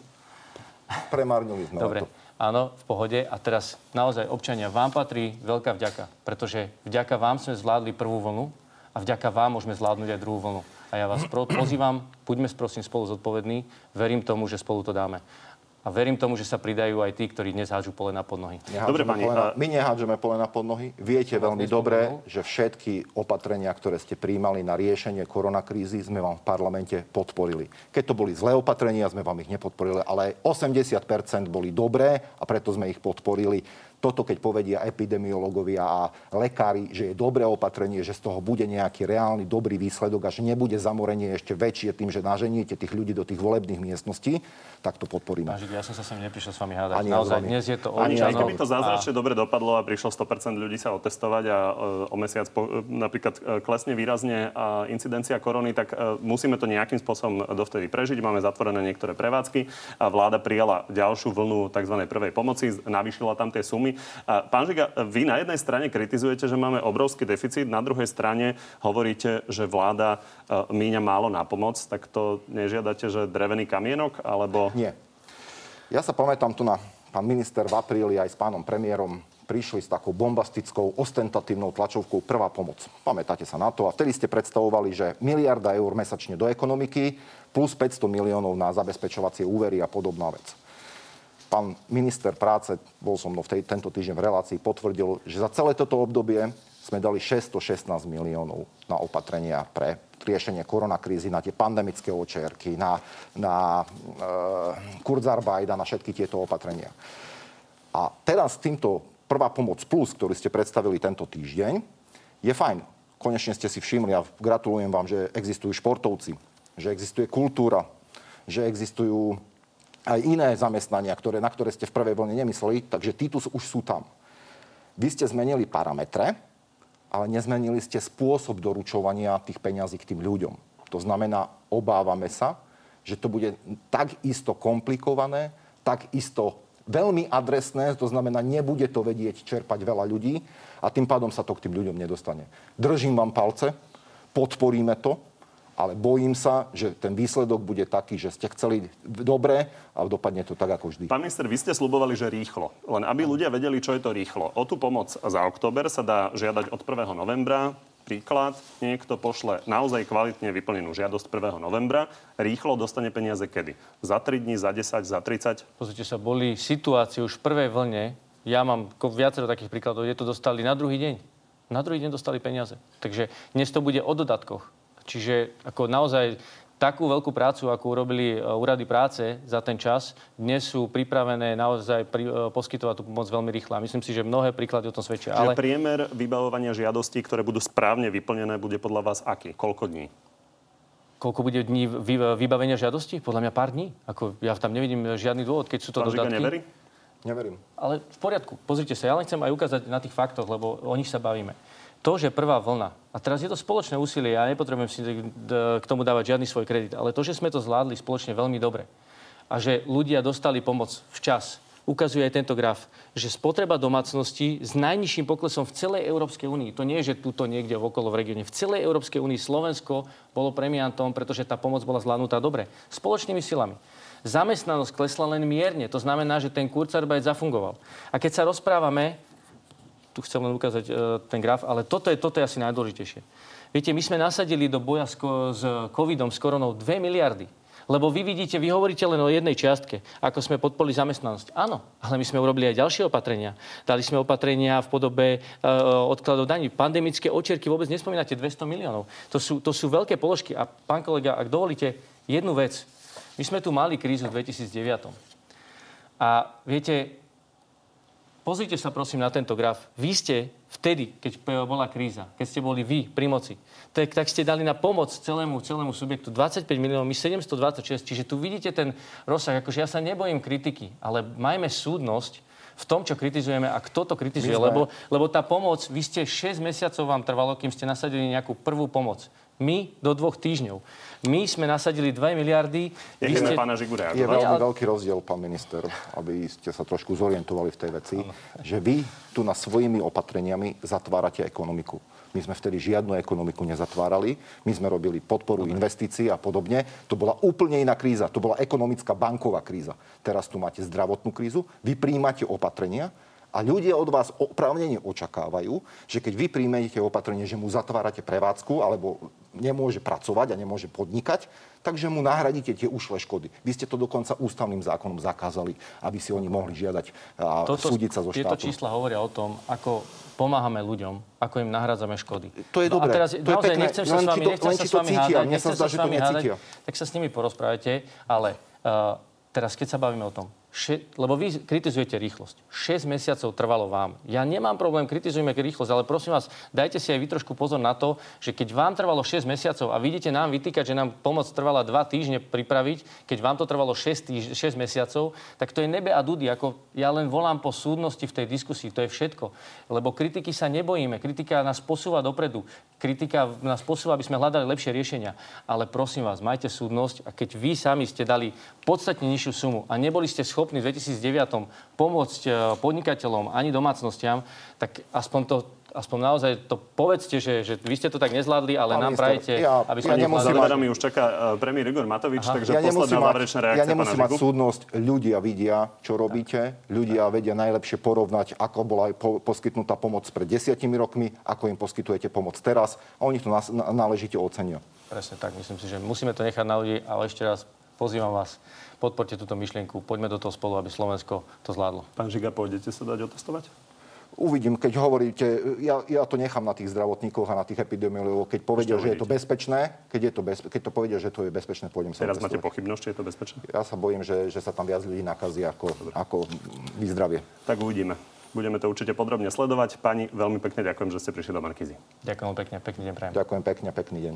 Premárnili sme Dobre. to. Áno, v pohode. A teraz naozaj, občania, vám patrí veľká vďaka, pretože vďaka vám sme zvládli prvú vlnu a vďaka vám môžeme zvládnuť aj druhú vlnu. A ja vás pozývam, buďme prosím spolu zodpovední, verím tomu, že spolu to dáme a verím tomu, že sa pridajú aj tí, ktorí dnes hádžu pole na podnohy. Dobre, pani. Polena, my nehádžeme pole na podnohy. Viete veľmi dobre, že všetky opatrenia, ktoré ste príjmali na riešenie koronakrízy, sme vám v parlamente podporili. Keď to boli zlé opatrenia, sme vám ich nepodporili, ale aj 80% boli dobré a preto sme ich podporili toto, keď povedia epidemiológovia a lekári, že je dobré opatrenie, že z toho bude nejaký reálny dobrý výsledok a že nebude zamorenie ešte väčšie tým, že naženiete tých ľudí do tých volebných miestností, tak to podporíme. Pážik, ja som sa sem neprišiel s vami hádať. Ani Naozaj, dnes je to Ani aj keby to zázračne a... dobre dopadlo a prišlo 100% ľudí sa otestovať a uh, o mesiac po, uh, napríklad uh, klesne výrazne incidencia korony, tak uh, musíme to nejakým spôsobom dovtedy prežiť. Máme zatvorené niektoré prevádzky a vláda prijala ďalšiu vlnu tzv. prvej pomoci, navýšila tam tie sumy. A pán Žiga, vy na jednej strane kritizujete, že máme obrovský deficit, na druhej strane hovoríte, že vláda e, míňa málo na pomoc, tak to nežiadate, že drevený kamienok, alebo... Nie. Ja sa pamätám tu na pán minister v apríli aj s pánom premiérom prišli s takou bombastickou, ostentatívnou tlačovkou Prvá pomoc. Pamätáte sa na to? A vtedy ste predstavovali, že miliarda eur mesačne do ekonomiky plus 500 miliónov na zabezpečovacie úvery a podobná vec. Pán minister práce, bol som mnou v tej, tento týždeň v relácii, potvrdil, že za celé toto obdobie sme dali 616 miliónov na opatrenia pre riešenie koronakrízy, na tie pandemické očerky, na, na e, Kurzarbeit a na všetky tieto opatrenia. A teraz týmto prvá pomoc plus, ktorý ste predstavili tento týždeň, je fajn. Konečne ste si všimli a gratulujem vám, že existujú športovci, že existuje kultúra, že existujú aj iné zamestnania, ktoré, na ktoré ste v prvej vlne nemysleli, takže tí tu už sú tam. Vy ste zmenili parametre, ale nezmenili ste spôsob doručovania tých peňazí k tým ľuďom. To znamená, obávame sa, že to bude tak isto komplikované, tak isto veľmi adresné, to znamená, nebude to vedieť čerpať veľa ľudí a tým pádom sa to k tým ľuďom nedostane. Držím vám palce, podporíme to, ale bojím sa, že ten výsledok bude taký, že ste chceli dobre a dopadne to tak, ako vždy. Pán minister, vy ste slubovali, že rýchlo. Len aby ľudia vedeli, čo je to rýchlo. O tú pomoc za október sa dá žiadať od 1. novembra. Príklad, niekto pošle naozaj kvalitne vyplnenú žiadosť 1. novembra, rýchlo dostane peniaze kedy? Za 3 dní, za 10, za 30? Pozrite sa, boli situácie už v prvej vlne, ja mám viacero takých príkladov, kde to dostali na druhý deň. Na druhý deň dostali peniaze. Takže dnes to bude o dodatkoch. Čiže ako naozaj takú veľkú prácu, ako urobili e, úrady práce za ten čas, dnes sú pripravené naozaj pri, e, poskytovať tú pomoc veľmi rýchlo. myslím si, že mnohé príklady o tom svedčia. Čiže ale... priemer vybavovania žiadostí, ktoré budú správne vyplnené, bude podľa vás aký? Koľko dní? Koľko bude dní vybavenia žiadosti? Podľa mňa pár dní. Ako, ja tam nevidím žiadny dôvod, keď sú to Pán dodatky. neverí? Neverím. Ale v poriadku. Pozrite sa, ja len chcem aj ukázať na tých faktoch, lebo o nich sa bavíme to, že prvá vlna, a teraz je to spoločné úsilie, ja nepotrebujem si k tomu dávať žiadny svoj kredit, ale to, že sme to zvládli spoločne veľmi dobre a že ľudia dostali pomoc včas, ukazuje aj tento graf, že spotreba domácnosti s najnižším poklesom v celej Európskej únii, to nie je, že tuto niekde okolo v regióne, v celej Európskej únii Slovensko bolo premiantom, pretože tá pomoc bola zvládnutá dobre, spoločnými silami. Zamestnanosť klesla len mierne. To znamená, že ten Kurzarbeit zafungoval. A keď sa rozprávame, tu chcem len ukázať e, ten graf, ale toto je, toto je asi najdôležitejšie. Viete, my sme nasadili do boja s, s covidom, s koronou 2 miliardy. Lebo vy vidíte, vy hovoríte len o jednej čiastke, ako sme podporili zamestnanosť. Áno, ale my sme urobili aj ďalšie opatrenia. Dali sme opatrenia v podobe uh, odkladov daní. Pandemické očierky vôbec nespomínate 200 miliónov. To sú, to sú veľké položky. A pán kolega, ak dovolíte jednu vec. My sme tu mali krízu v 2009. A viete, pozrite sa prosím na tento graf. Vy ste vtedy, keď bola kríza, keď ste boli vy pri moci, tak, tak ste dali na pomoc celému, celému subjektu 25 miliónov, my 726. Čiže tu vidíte ten rozsah. Akože ja sa nebojím kritiky, ale majme súdnosť v tom, čo kritizujeme a kto to kritizuje. Lebo, lebo tá pomoc, vy ste 6 mesiacov vám trvalo, kým ste nasadili nejakú prvú pomoc. My do dvoch týždňov. My sme nasadili 2 miliardy. ste... pána. Je veľmi veľký rozdiel, pán minister, aby ste sa trošku zorientovali v tej veci, ano. že vy tu na svojimi opatreniami zatvárate ekonomiku. My sme vtedy žiadnu ekonomiku nezatvárali. My sme robili podporu Dobre. investícií a podobne. To bola úplne iná kríza. To bola ekonomická banková kríza. Teraz tu máte zdravotnú krízu. Vy príjmate opatrenia, a ľudia od vás oprávnene očakávajú, že keď vy príjmete opatrenie, že mu zatvárate prevádzku alebo nemôže pracovať a nemôže podnikať, takže mu nahradíte tie ušlé škody. Vy ste to dokonca ústavným zákonom zakázali, aby si oni mohli žiadať a Toto, súdiť sa so štátom. Tieto čísla hovoria o tom, ako pomáhame ľuďom, ako im nahradzame škody. To je dobré. No a teraz, to je pekné. nechcem sa s vami, nechcem sa s vami hádať, nechcem sa s vami hádať, tak sa s nimi porozprávajte, ale uh, teraz keď sa bavíme o tom, Še, lebo vy kritizujete rýchlosť. 6 mesiacov trvalo vám. Ja nemám problém, kritizujme rýchlosť, ale prosím vás, dajte si aj vy trošku pozor na to, že keď vám trvalo 6 mesiacov a vidíte nám vytýkať, že nám pomoc trvala 2 týždne pripraviť, keď vám to trvalo 6, týž, 6 mesiacov, tak to je nebe a dudy. Ako ja len volám po súdnosti v tej diskusii, to je všetko. Lebo kritiky sa nebojíme, kritika nás posúva dopredu, kritika nás posúva, aby sme hľadali lepšie riešenia. Ale prosím vás, majte súdnosť a keď vy sami ste dali podstatne nižšiu sumu a neboli ste schopní schopní v 2009 pomôcť e, podnikateľom ani domácnostiam, tak aspoň to aspoň naozaj to povedzte, že, že vy ste to tak nezvládli, ale Pán nám prajete, ja, aby sme ja nemusím mať... už čaká uh, premiér Igor Matovič, Aha. takže ja posledná záverečná reakcia Ja nemusím mať súdnosť. Ľudia vidia, čo robíte. Ľudia vedia najlepšie porovnať, ako bola po, poskytnutá pomoc pred desiatimi rokmi, ako im poskytujete pomoc teraz a oni to náležite ocenia. Presne tak. Myslím si, že musíme to nechať na ľudí, ale ešte raz pozývam vás podporte túto myšlienku, poďme do toho spolu, aby Slovensko to zvládlo. Pán Žiga, pôjdete sa dať otestovať? Uvidím, keď hovoríte, ja, ja to nechám na tých zdravotníkoch a na tých epidemiologov, keď povedia, že je to bezpečné, keď, je to bez, keď to povedia, že to je bezpečné, pôjdem sa Teraz máte pochybnosť, či je to bezpečné? Ja sa bojím, že, že sa tam viac ľudí nakazí ako, ako vyzdravie. Tak uvidíme. Budeme to určite podrobne sledovať. Pani, veľmi pekne ďakujem, že ste prišli do Markízy. Ďakujem pekne, pekný deň prajem. Ďakujem pekne, pekný deň.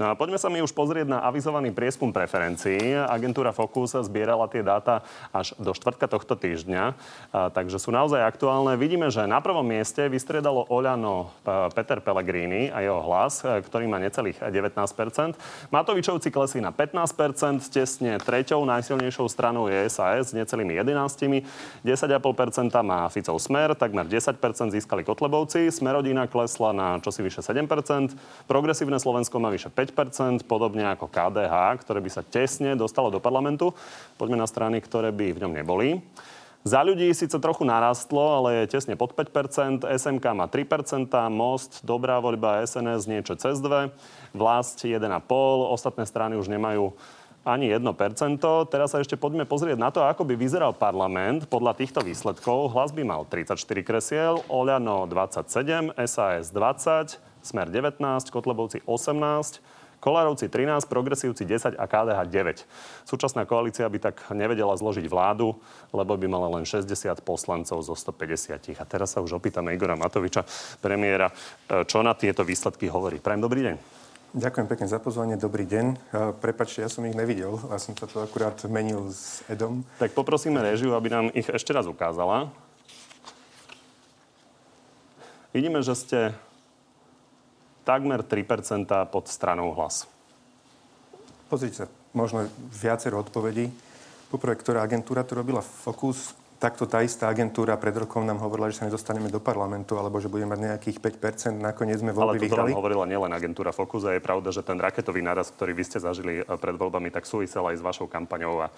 No a poďme sa mi už pozrieť na avizovaný prieskum preferencií. Agentúra Focus zbierala tie dáta až do štvrtka tohto týždňa, a, takže sú naozaj aktuálne. Vidíme, že na prvom mieste vystredalo Oľano Peter Pellegrini a jeho hlas, ktorý má necelých 19% Matovičovci klesli na 15% tesne treťou najsilnejšou stranou je SAS s necelými 11 10,5% má Ficov Smer, takmer 10% získali Kotlebovci, Smerodina klesla na čosi vyše 7% Progresívne Slovensko má vyše 5% podobne ako KDH, ktoré by sa tesne dostalo do parlamentu. Poďme na strany, ktoré by v ňom neboli. Za ľudí síce trochu narastlo, ale je tesne pod 5%, SMK má 3%, Most, Dobrá voľba, SNS niečo cez 2, Vlast 1,5, ostatné strany už nemajú ani 1%. Teraz sa ešte poďme pozrieť na to, ako by vyzeral parlament podľa týchto výsledkov. Hlas by mal 34 kresiel, Oľano 27, SAS 20, Smer 19, Kotlebovci 18, Kolárovci 13, Progresívci 10 a KDH 9. Súčasná koalícia by tak nevedela zložiť vládu, lebo by mala len 60 poslancov zo 150. A teraz sa už opýtame Igora Matoviča, premiéra, čo na tieto výsledky hovorí. Prajem dobrý deň. Ďakujem pekne za pozvanie, dobrý deň. Prepačte, ja som ich nevidel, ja som sa to akurát menil s Edom. Tak poprosíme režiu, aby nám ich ešte raz ukázala. Vidíme, že ste takmer 3% pod stranou hlas. Pozrite sa, možno viacero odpovedí. Poprvé, ktorá agentúra to robila? Focus takto tá istá agentúra pred rokom nám hovorila, že sa nedostaneme do parlamentu, alebo že budeme mať nejakých 5%. Nakoniec sme voľby Ale toto vyhrali. hovorila nielen agentúra Focus a je pravda, že ten raketový naraz, ktorý vy ste zažili e, pred voľbami, tak súvisel aj s vašou kampaňou a,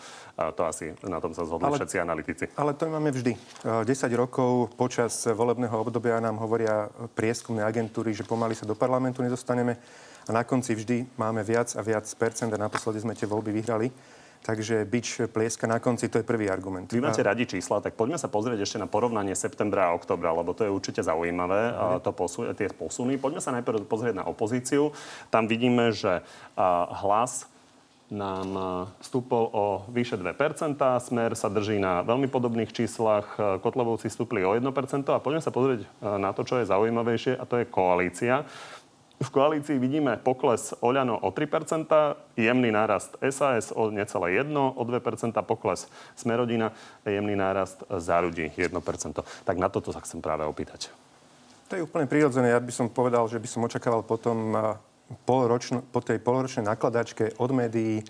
to asi na tom sa zhodli Ale- všetci analytici. Ale to máme vždy. E, 10 rokov počas volebného obdobia nám hovoria prieskumné agentúry, že pomaly sa do parlamentu nedostaneme a na konci vždy máme viac a viac percent a naposledy sme tie voľby vyhrali. Takže bič plieska na konci, to je prvý argument. Vy máte radi čísla, tak poďme sa pozrieť ešte na porovnanie septembra a oktobra, lebo to je určite zaujímavé, a to posu- tie posuny. Poďme sa najprv pozrieť na opozíciu. Tam vidíme, že hlas nám stúpol o vyše 2%, Smer sa drží na veľmi podobných číslach, Kotlebovci stúpli o 1% a poďme sa pozrieť na to, čo je zaujímavejšie a to je koalícia. V koalícii vidíme pokles Oľano o 3%, jemný nárast SAS o necelé 1, o 2% pokles Smerodina, jemný nárast za ľudí 1%. Tak na toto sa chcem práve opýtať. To je úplne prirodzené. Ja by som povedal, že by som očakával potom a, polročno, po tej polročnej nakladačke od médií,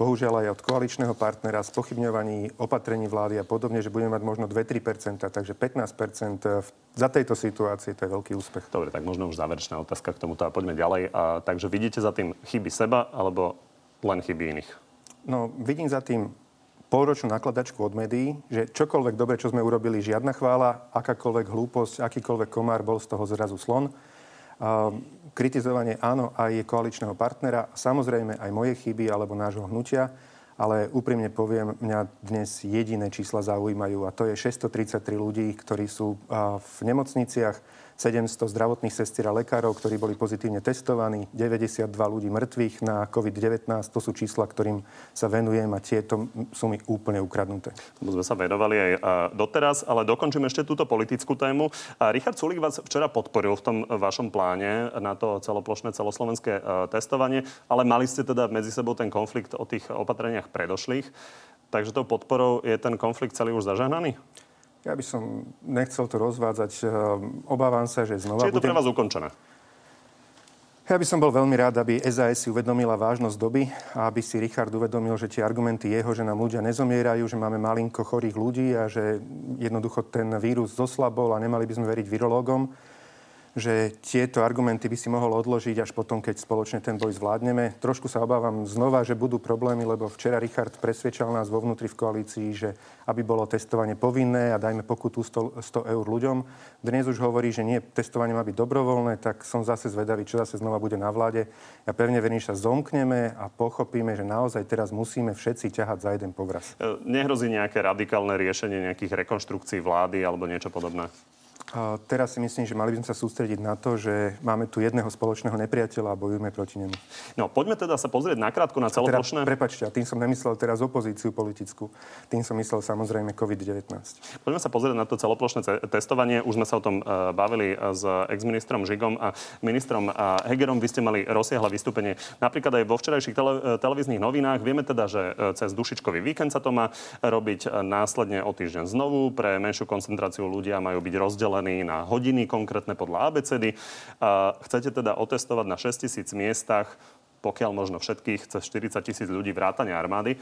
bohužiaľ aj od koaličného partnera, spochybňovaní opatrení vlády a podobne, že budeme mať možno 2-3%, takže 15% v, za tejto situácie to je veľký úspech. Dobre, tak možno už záverečná otázka k tomuto a poďme ďalej. A, takže vidíte za tým chyby seba alebo len chyby iných? No, vidím za tým polročnú nakladačku od médií, že čokoľvek dobre, čo sme urobili, žiadna chvála, akákoľvek hlúposť, akýkoľvek komár bol z toho zrazu slon. Kritizovanie áno aj koaličného partnera, samozrejme aj moje chyby alebo nášho hnutia, ale úprimne poviem, mňa dnes jediné čísla zaujímajú a to je 633 ľudí, ktorí sú v nemocniciach, 700 zdravotných sestier a lekárov, ktorí boli pozitívne testovaní, 92 ľudí mŕtvych na COVID-19. To sú čísla, ktorým sa venujem a tieto sú mi úplne ukradnuté. Tomu sme sa venovali aj doteraz, ale dokončím ešte túto politickú tému. Richard Sulik vás včera podporil v tom vašom pláne na to celoplošné celoslovenské e, testovanie, ale mali ste teda medzi sebou ten konflikt o tých opatreniach predošlých. Takže tou podporou je ten konflikt celý už zažehnaný? Ja by som nechcel to rozvádzať. Ehm, Obávam sa, že znova Či je to pre budem... vás ukončené? Ja by som bol veľmi rád, aby SAS si uvedomila vážnosť doby a aby si Richard uvedomil, že tie argumenty jeho, že nám ľudia nezomierajú, že máme malinko chorých ľudí a že jednoducho ten vírus zoslabol a nemali by sme veriť virológom, že tieto argumenty by si mohol odložiť až potom, keď spoločne ten boj zvládneme. Trošku sa obávam znova, že budú problémy, lebo včera Richard presvedčal nás vo vnútri v koalícii, že aby bolo testovanie povinné a dajme pokutu 100, 100 eur ľuďom. Dnes už hovorí, že nie, testovanie má byť dobrovoľné, tak som zase zvedavý, čo zase znova bude na vláde. Ja pevne verím, že sa zomkneme a pochopíme, že naozaj teraz musíme všetci ťahať za jeden povraz. Nehrozí nejaké radikálne riešenie nejakých rekonštrukcií vlády alebo niečo podobné? A teraz si myslím, že mali by sme sa sústrediť na to, že máme tu jedného spoločného nepriateľa a bojujeme proti nemu. No, poďme teda sa pozrieť nakrátko na Teda, celoplošné... prepačte, a tým som nemyslel teraz opozíciu politickú. Tým som myslel samozrejme COVID-19. Poďme sa pozrieť na to celoplošné ce- testovanie. Už sme sa o tom uh, bavili uh, s ex-ministrom Žigom a ministrom uh, Hegerom. Vy ste mali rozsiahle vystúpenie napríklad aj vo včerajších tele- televíznych novinách. Vieme teda, že cez dušičkový víkend sa to má robiť následne o týždeň znovu. Pre menšiu koncentráciu ľudia majú byť rozdelení na hodiny konkrétne podľa ABCD. Chcete teda otestovať na 6 tisíc miestach, pokiaľ možno všetkých, cez 40 tisíc ľudí vrátane armády.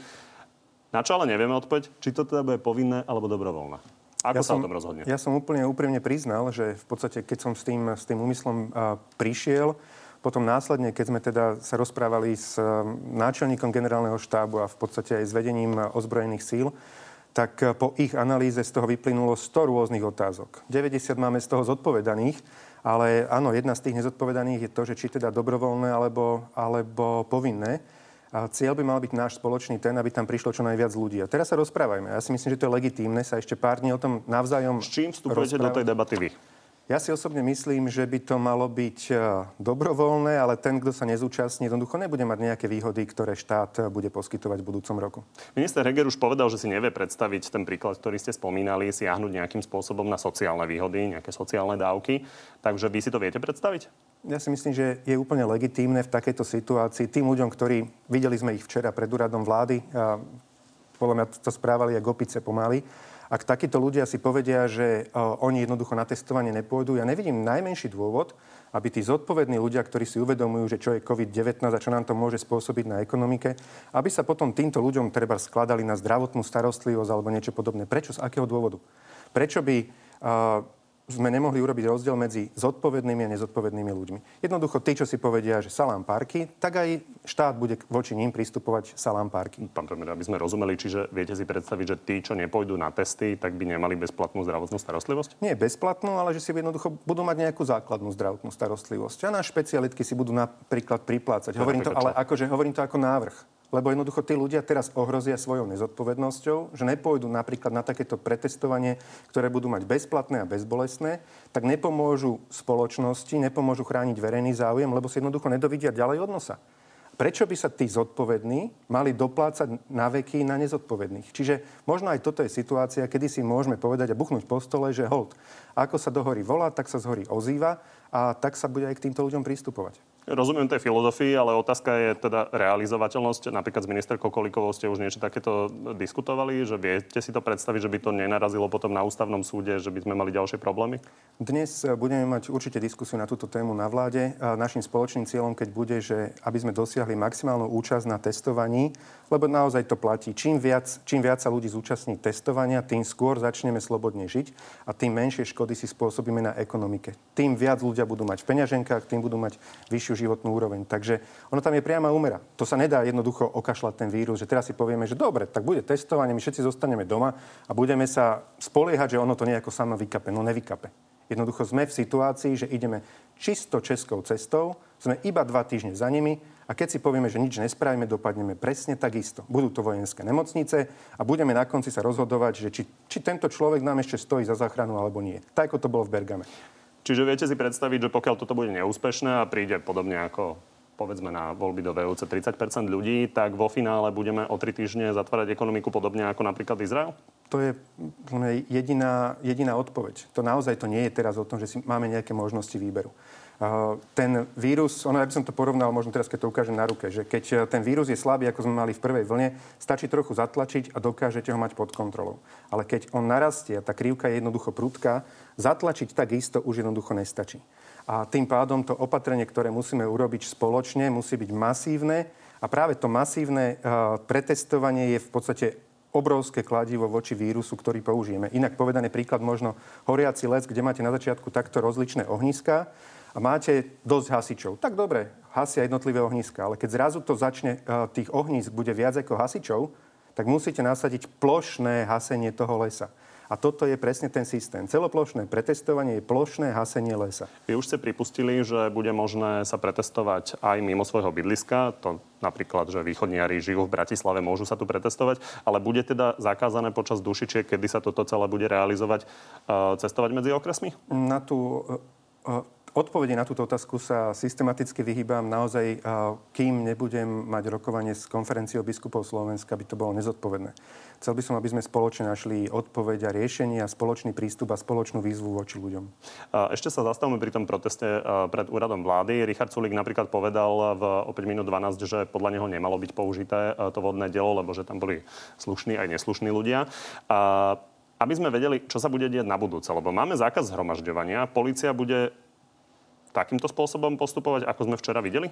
Na čo ale nevieme odpoveď, či to teda bude povinné alebo dobrovoľné. Ako sa som, o tom rozhodne? Ja som úplne úprimne priznal, že v podstate, keď som s tým, s tým úmyslom a, prišiel, potom následne, keď sme teda sa rozprávali s náčelníkom generálneho štábu a v podstate aj s vedením ozbrojených síl, tak po ich analýze z toho vyplynulo 100 rôznych otázok. 90 máme z toho zodpovedaných, ale áno, jedna z tých nezodpovedaných je to, že či teda dobrovoľné alebo, alebo povinné. A cieľ by mal byť náš spoločný ten, aby tam prišlo čo najviac ľudí. A teraz sa rozprávajme. Ja si myslím, že to je legitímne sa ešte pár dní o tom navzájom S čím vstupujete do tej debaty vy? Ja si osobne myslím, že by to malo byť e, dobrovoľné, ale ten, kto sa nezúčastní, jednoducho nebude mať nejaké výhody, ktoré štát e, bude poskytovať v budúcom roku. Minister Heger už povedal, že si nevie predstaviť ten príklad, ktorý ste spomínali, siahnuť nejakým spôsobom na sociálne výhody, nejaké sociálne dávky. Takže vy si to viete predstaviť? Ja si myslím, že je úplne legitímne v takejto situácii tým ľuďom, ktorí videli sme ich včera pred úradom vlády, a podľa mňa to správali ako opice pomaly, ak takíto ľudia si povedia, že uh, oni jednoducho na testovanie nepôjdu, ja nevidím najmenší dôvod, aby tí zodpovední ľudia, ktorí si uvedomujú, že čo je COVID-19 a čo nám to môže spôsobiť na ekonomike, aby sa potom týmto ľuďom treba skladali na zdravotnú starostlivosť alebo niečo podobné. Prečo? Z akého dôvodu? Prečo by uh, sme nemohli urobiť rozdiel medzi zodpovednými a nezodpovednými ľuďmi. Jednoducho, tí, čo si povedia, že salám parky, tak aj štát bude voči ním pristupovať salám parky. Pán premiér, aby sme rozumeli, čiže viete si predstaviť, že tí, čo nepôjdu na testy, tak by nemali bezplatnú zdravotnú starostlivosť? Nie bezplatnú, ale že si jednoducho budú mať nejakú základnú zdravotnú starostlivosť. A na špecialitky si budú napríklad priplácať. Hovorím to, ale akože hovorím to ako návrh lebo jednoducho tí ľudia teraz ohrozia svojou nezodpovednosťou, že nepôjdu napríklad na takéto pretestovanie, ktoré budú mať bezplatné a bezbolestné, tak nepomôžu spoločnosti, nepomôžu chrániť verejný záujem, lebo si jednoducho nedovidia ďalej od nosa. Prečo by sa tí zodpovední mali doplácať na veky na nezodpovedných? Čiže možno aj toto je situácia, kedy si môžeme povedať a buchnúť po stole, že hold, ako sa dohorí volá, tak sa zhorí ozýva a tak sa bude aj k týmto ľuďom pristupovať. Rozumiem tej filozofii, ale otázka je teda realizovateľnosť. Napríklad s ministerkou Kolikovou ste už niečo takéto diskutovali, že viete si to predstaviť, že by to nenarazilo potom na ústavnom súde, že by sme mali ďalšie problémy? Dnes eh, budeme mať určite diskusiu na túto tému na vláde. Našim spoločným cieľom, keď bude, že aby sme dosiahli maximálnu účasť na testovaní, lebo naozaj to platí. Čím viac, čím viac sa ľudí zúčastní testovania, tým skôr začneme slobodne žiť a tým menšie škody si spôsobíme na ekonomike. Tým viac ľudia budú mať v peňaženkách, tým budú mať vyššiu životnú úroveň. Takže ono tam je priama úmera. To sa nedá jednoducho okašľať ten vírus, že teraz si povieme, že dobre, tak bude testovanie, my všetci zostaneme doma a budeme sa spoliehať, že ono to nejako sama vykape. No nevykape. Jednoducho sme v situácii, že ideme čisto českou cestou, sme iba dva týždne za nimi a keď si povieme, že nič nespravíme, dopadneme presne takisto. Budú to vojenské nemocnice a budeme na konci sa rozhodovať, že či, či tento človek nám ešte stojí za záchranu alebo nie. Tak, ako to bolo v Bergame. Čiže viete si predstaviť, že pokiaľ toto bude neúspešné a príde podobne ako povedzme na voľby do VUC 30% ľudí, tak vo finále budeme o tri týždne zatvárať ekonomiku podobne ako napríklad Izrael? To je jediná, jediná odpoveď. To naozaj to nie je teraz o tom, že si máme nejaké možnosti výberu ten vírus, ono, ja by som to porovnal možno teraz, keď to ukážem na ruke, že keď e, ten vírus je slabý, ako sme mali v prvej vlne, stačí trochu zatlačiť a dokážete ho mať pod kontrolou. Ale keď on narastie a tá krivka je jednoducho prudká, zatlačiť tak isto už jednoducho nestačí. A tým pádom to opatrenie, ktoré musíme urobiť spoločne, musí byť masívne. A práve to masívne uh, pretestovanie je v podstate obrovské kladivo voči vírusu, ktorý použijeme. Inak povedaný príklad možno horiaci les, kde máte na začiatku takto rozličné ohniska a máte dosť hasičov. Tak dobre, hasia jednotlivé ohniska, ale keď zrazu to začne, e, tých ohnízk bude viac ako hasičov, tak musíte nasadiť plošné hasenie toho lesa. A toto je presne ten systém. Celoplošné pretestovanie je plošné hasenie lesa. Vy už ste pripustili, že bude možné sa pretestovať aj mimo svojho bydliska. To napríklad, že východniari žijú v Bratislave, môžu sa tu pretestovať, ale bude teda zakázané počas dušičiek, kedy sa toto celé bude realizovať, e, cestovať medzi okresmi? Na tú e, odpovede na túto otázku sa systematicky vyhýbam. Naozaj, kým nebudem mať rokovanie s konferenciou biskupov Slovenska, by to bolo nezodpovedné. Chcel by som, aby sme spoločne našli odpoveď a riešenie a spoločný prístup a spoločnú výzvu voči ľuďom. Ešte sa zastavme pri tom proteste pred úradom vlády. Richard Sulik napríklad povedal v o 5 minút 12, že podľa neho nemalo byť použité to vodné dielo, lebo že tam boli slušní aj neslušní ľudia. Aby sme vedeli, čo sa bude diať na budúce, lebo máme zákaz zhromažďovania, policia bude takýmto spôsobom postupovať, ako sme včera videli?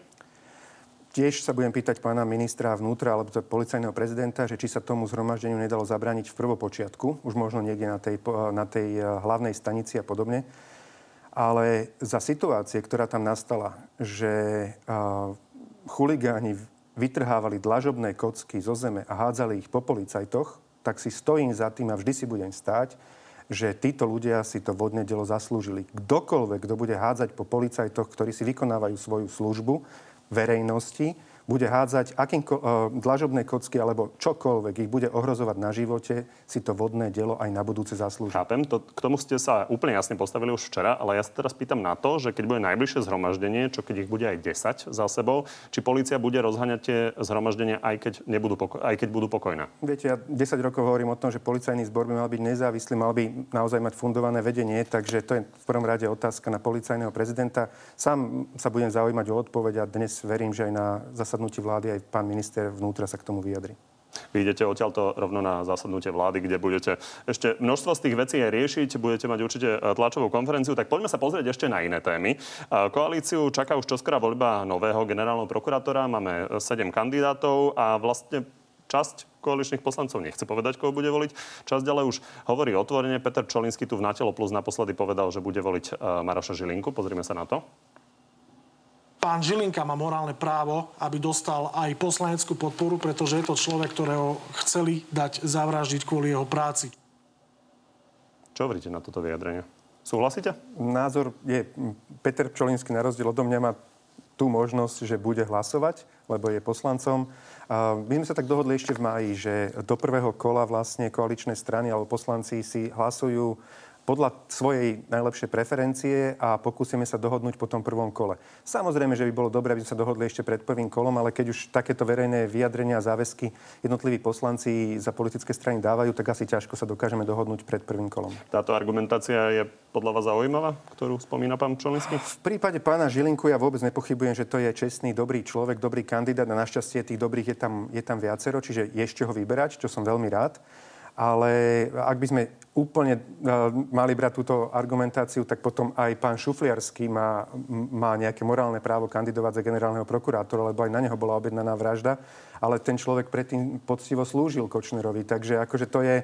Tiež sa budem pýtať pána ministra vnútra alebo policajného prezidenta, že či sa tomu zhromaždeniu nedalo zabrániť v prvopočiatku, už možno niekde na tej, na tej eh, hlavnej stanici a podobne. Ale za situácie, ktorá tam nastala, že uh, chuligáni vytrhávali dlažobné kocky zo zeme a hádzali ich po policajtoch, tak si stojím za tým a vždy si budem stáť, že títo ľudia si to vodné dielo zaslúžili. Kdokoľvek, kto bude hádzať po policajtoch, ktorí si vykonávajú svoju službu verejnosti, bude hádzať akým, uh, dlažobné kocky alebo čokoľvek ich bude ohrozovať na živote, si to vodné dielo aj na budúce zaslúži. Chápem, to, k tomu ste sa úplne jasne postavili už včera, ale ja sa teraz pýtam na to, že keď bude najbližšie zhromaždenie, čo keď ich bude aj 10 za sebou, či policia bude rozháňať tie zhromaždenia, aj keď, nebudú poko- aj keď budú pokojné? Viete, ja 10 rokov hovorím o tom, že policajný zbor by mal byť nezávislý, mal by naozaj mať fundované vedenie, takže to je v prvom rade otázka na policajného prezidenta. Sám sa budem zaujímať o odpoveď a dnes verím, že aj na zasa zasadnutí vlády aj pán minister vnútra sa k tomu vyjadri. Vy idete odtiaľto rovno na zasadnutie vlády, kde budete ešte množstvo z tých vecí aj riešiť, budete mať určite e, tlačovú konferenciu, tak poďme sa pozrieť ešte na iné témy. E, koalíciu čaká už čoskora voľba nového generálneho prokurátora, máme 7 kandidátov a vlastne časť koaličných poslancov nechce povedať, koho bude voliť. Časť ale už hovorí otvorene. Peter Čolinsky tu v Natelo Plus naposledy povedal, že bude voliť Maroša Žilinku. Pozrime sa na to pán Žilinka má morálne právo, aby dostal aj poslaneckú podporu, pretože je to človek, ktorého chceli dať zavraždiť kvôli jeho práci. Čo hovoríte na toto vyjadrenie? Súhlasíte? Názor je, Peter Čolinsky na rozdiel odo mňa má tú možnosť, že bude hlasovať, lebo je poslancom. My sme sa tak dohodli ešte v máji, že do prvého kola vlastne koaličné strany alebo poslanci si hlasujú podľa svojej najlepšej preferencie a pokúsime sa dohodnúť po tom prvom kole. Samozrejme, že by bolo dobré, aby sme sa dohodli ešte pred prvým kolom, ale keď už takéto verejné vyjadrenia a záväzky jednotliví poslanci za politické strany dávajú, tak asi ťažko sa dokážeme dohodnúť pred prvým kolom. Táto argumentácia je podľa vás zaujímavá, ktorú spomína pán Čolinsky? V prípade pána Žilinku ja vôbec nepochybujem, že to je čestný, dobrý človek, dobrý kandidát a našťastie tých dobrých je tam, je tam viacero, čiže je z čoho vyberať, čo som veľmi rád. Ale ak by sme úplne uh, mali brať túto argumentáciu, tak potom aj pán Šufliarský má, má nejaké morálne právo kandidovať za generálneho prokurátora, lebo aj na neho bola objednaná vražda. Ale ten človek predtým poctivo slúžil Kočnerovi. Takže akože to je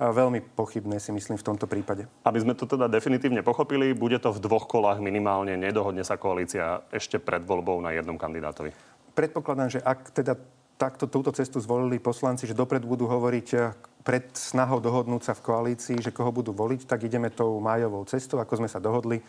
veľmi pochybné, si myslím, v tomto prípade. Aby sme to teda definitívne pochopili, bude to v dvoch kolách minimálne, nedohodne sa koalícia ešte pred voľbou na jednom kandidátovi. Predpokladám, že ak teda takto túto cestu zvolili poslanci, že dopredu budú hovoriť pred snahou dohodnúť sa v koalícii, že koho budú voliť, tak ideme tou májovou cestou, ako sme sa dohodli,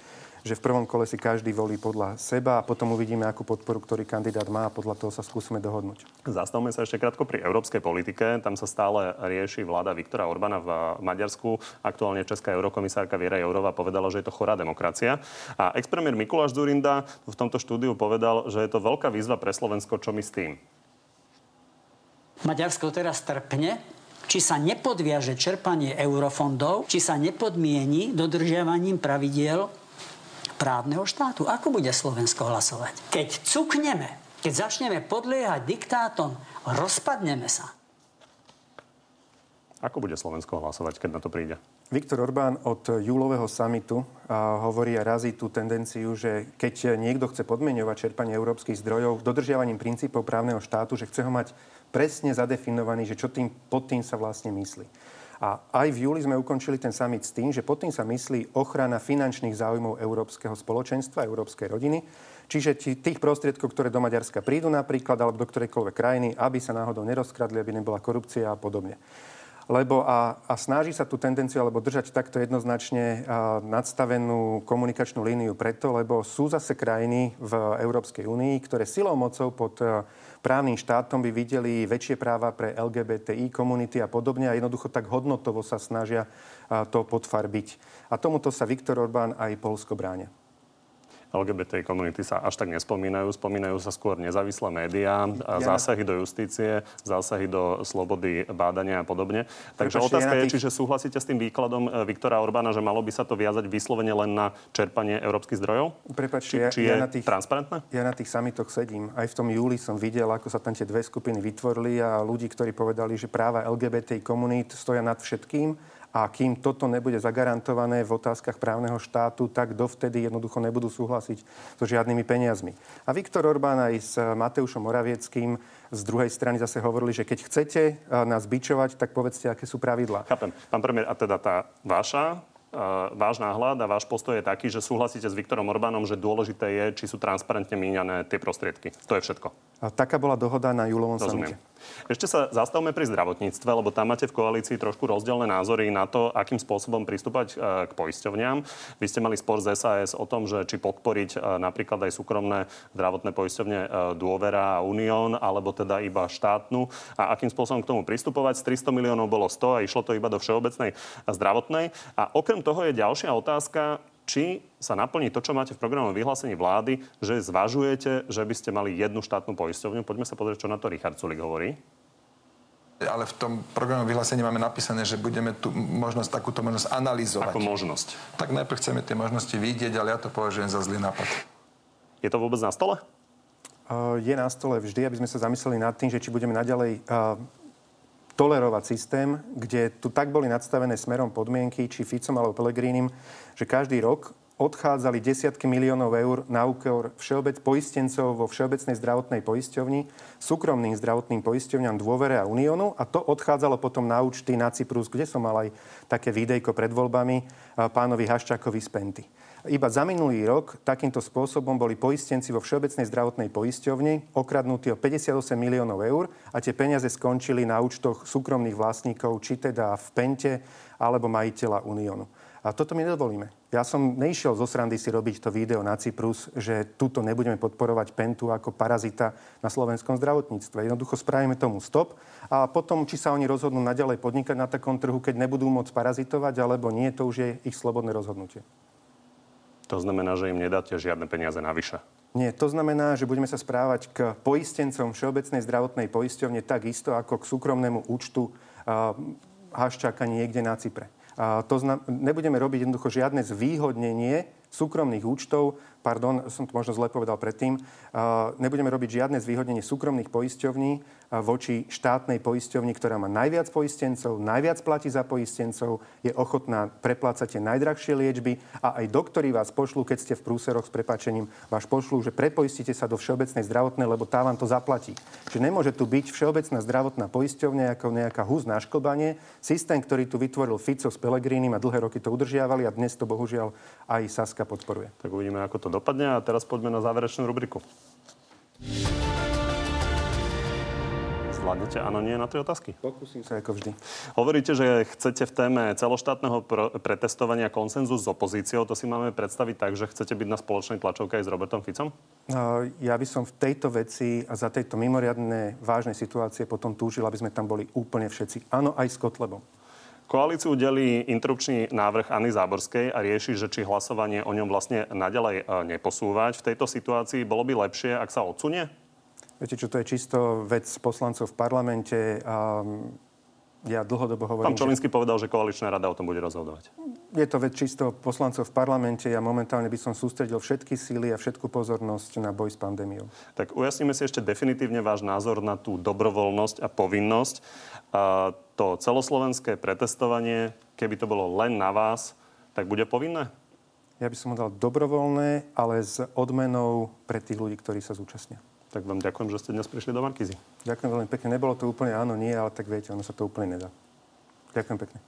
že v prvom kole si každý volí podľa seba a potom uvidíme, akú podporu ktorý kandidát má a podľa toho sa skúsime dohodnúť. Zastavme sa ešte krátko pri európskej politike. Tam sa stále rieši vláda Viktora Orbána v Maďarsku. Aktuálne česká eurokomisárka Viera Jourová povedala, že je to chorá demokracia. A expremier Mikuláš Zurinda v tomto štúdiu povedal, že je to veľká výzva pre Slovensko. Čo my s tým? Maďarsko teraz trpne či sa nepodviaže čerpanie eurofondov, či sa nepodmieni dodržiavaním pravidiel právneho štátu. Ako bude Slovensko hlasovať? Keď cukneme, keď začneme podliehať diktátom, rozpadneme sa. Ako bude Slovensko hlasovať, keď na to príde? Viktor Orbán od júlového samitu hovorí a razí tú tendenciu, že keď niekto chce podmeňovať čerpanie európskych zdrojov dodržiavaním princípov právneho štátu, že chce ho mať presne zadefinovaný, že čo tým, pod tým sa vlastne myslí. A aj v júli sme ukončili ten summit s tým, že pod tým sa myslí ochrana finančných záujmov európskeho spoločenstva, európskej rodiny. Čiže tých prostriedkov, ktoré do Maďarska prídu napríklad, alebo do ktorejkoľvek krajiny, aby sa náhodou nerozkradli, aby nebola korupcia a podobne lebo a, a snaží sa tú tendenciu alebo držať takto jednoznačne a, nadstavenú komunikačnú líniu preto, lebo sú zase krajiny v Európskej únii, ktoré silou mocou pod a, právnym štátom by videli väčšie práva pre LGBTI komunity a podobne a jednoducho tak hodnotovo sa snažia to podfarbiť. A tomuto sa Viktor Orbán aj Polsko bránia. LGBT komunity sa až tak nespomínajú. Spomínajú sa skôr nezávislé médiá, ja... zásahy do justície, zásahy do slobody bádania a podobne. Takže Prepačte, otázka ja je, tých... čiže súhlasíte s tým výkladom e, Viktora Orbána, že malo by sa to viazať vyslovene len na čerpanie európskych zdrojov? Prepačte, či, či ja, je ja na tých, transparentné? Ja na tých samitoch sedím. Aj v tom júli som videl, ako sa tam tie dve skupiny vytvorili a ľudí, ktorí povedali, že práva LGBT komunít stoja nad všetkým a kým toto nebude zagarantované v otázkach právneho štátu, tak dovtedy jednoducho nebudú súhlasiť so žiadnymi peniazmi. A Viktor Orbán aj s Mateušom Moravieckým z druhej strany zase hovorili, že keď chcete nás bičovať, tak povedzte, aké sú pravidlá. Chápem. Pán premiér, a teda tá vaša váš náhľad a váš postoj je taký, že súhlasíte s Viktorom Orbánom, že dôležité je, či sú transparentne míňané tie prostriedky. To je všetko. A taká bola dohoda na júlovom Rozumiem. samite. Ešte sa zastavme pri zdravotníctve, lebo tam máte v koalícii trošku rozdielne názory na to, akým spôsobom pristúpať e, k poisťovniam. Vy ste mali spor z SAS o tom, že či podporiť e, napríklad aj súkromné zdravotné poisťovne Dôvera a Unión, alebo teda iba štátnu a akým spôsobom k tomu pristupovať. Z 300 miliónov bolo 100 a išlo to iba do všeobecnej zdravotnej. A okrem toho je ďalšia otázka, či sa naplní to, čo máte v programovom vyhlásení vlády, že zvažujete, že by ste mali jednu štátnu poisťovňu. Poďme sa pozrieť, čo na to Richard Sulik hovorí. Ale v tom programovom vyhlásení máme napísané, že budeme tu možnosť, takúto možnosť analyzovať. Ako možnosť? Tak najprv chceme tie možnosti vidieť, ale ja to považujem za zlý nápad. Je to vôbec na stole? Je na stole vždy, aby sme sa zamysleli nad tým, že či budeme naďalej tolerovať systém, kde tu tak boli nadstavené smerom podmienky, či Ficom alebo Pelegrínim, že každý rok odchádzali desiatky miliónov eur na úkor všeobec poistencov vo Všeobecnej zdravotnej poisťovni, súkromným zdravotným poisťovňam Dôvere a Uniónu a to odchádzalo potom na účty na Cyprus, kde som mal aj také videjko pred voľbami pánovi Haščákovi z Penty. Iba za minulý rok takýmto spôsobom boli poistenci vo Všeobecnej zdravotnej poisťovni okradnutí o 58 miliónov eur a tie peniaze skončili na účtoch súkromných vlastníkov, či teda v Pente alebo majiteľa Uniónu. A toto my nedovolíme. Ja som neišiel zo srandy si robiť to video na Cyprus, že tuto nebudeme podporovať Pentu ako parazita na slovenskom zdravotníctve. Jednoducho spravíme tomu stop a potom, či sa oni rozhodnú naďalej podnikať na takom trhu, keď nebudú môcť parazitovať, alebo nie, to už je ich slobodné rozhodnutie. To znamená, že im nedáte žiadne peniaze navyše. Nie, to znamená, že budeme sa správať k poistencom Všeobecnej zdravotnej poisťovne takisto ako k súkromnému účtu uh, Haščáka niekde na Cypre. A to znam, nebudeme robiť jednoducho žiadne zvýhodnenie súkromných účtov, pardon, som to možno zle povedal predtým, nebudeme robiť žiadne zvýhodnenie súkromných poisťovní voči štátnej poisťovni, ktorá má najviac poistencov, najviac platí za poistencov, je ochotná preplácať tie najdrahšie liečby a aj doktori vás pošlú, keď ste v prúseroch s prepačením, vás pošlú, že prepoistíte sa do všeobecnej zdravotnej, lebo tá vám to zaplatí. Čiže nemôže tu byť všeobecná zdravotná poisťovňa ako nejaká húz na šklbanie. Systém, ktorý tu vytvoril Fico s Pelegrínim a dlhé roky to udržiavali a dnes to bohužiaľ aj Saska podporuje. Tak uvidíme, ako to dopadne a teraz poďme na záverečnú rubriku. Zvládnete áno, nie na tie otázky? Pokúsim sa ako vždy. Hovoríte, že chcete v téme celoštátneho pretestovania konsenzus s opozíciou. To si máme predstaviť tak, že chcete byť na spoločnej tlačovke aj s Robertom Ficom? No, ja by som v tejto veci a za tejto mimoriadne vážnej situácie potom túžil, aby sme tam boli úplne všetci. Áno, aj s Kotlebom. Koalíciu delí interrupčný návrh Anny Záborskej a rieši, že či hlasovanie o ňom vlastne naďalej e, neposúvať. V tejto situácii bolo by lepšie, ak sa odsunie? Viete čo, to je čisto vec poslancov v parlamente. A ja dlhodobo hovorím... Pán Čolinsky že... povedal, že koaličná rada o tom bude rozhodovať. Je to vec čisto poslancov v parlamente. Ja momentálne by som sústredil všetky síly a všetku pozornosť na boj s pandémiou. Tak ujasníme si ešte definitívne váš názor na tú dobrovoľnosť a povinnosť. A to celoslovenské pretestovanie, keby to bolo len na vás, tak bude povinné? Ja by som ho dal dobrovoľné, ale s odmenou pre tých ľudí, ktorí sa zúčastnia. Tak vám ďakujem, že ste dnes prišli do Markizy. Ďakujem veľmi pekne. Nebolo to úplne áno, nie, ale tak viete, ono sa to úplne nedá. Ďakujem pekne.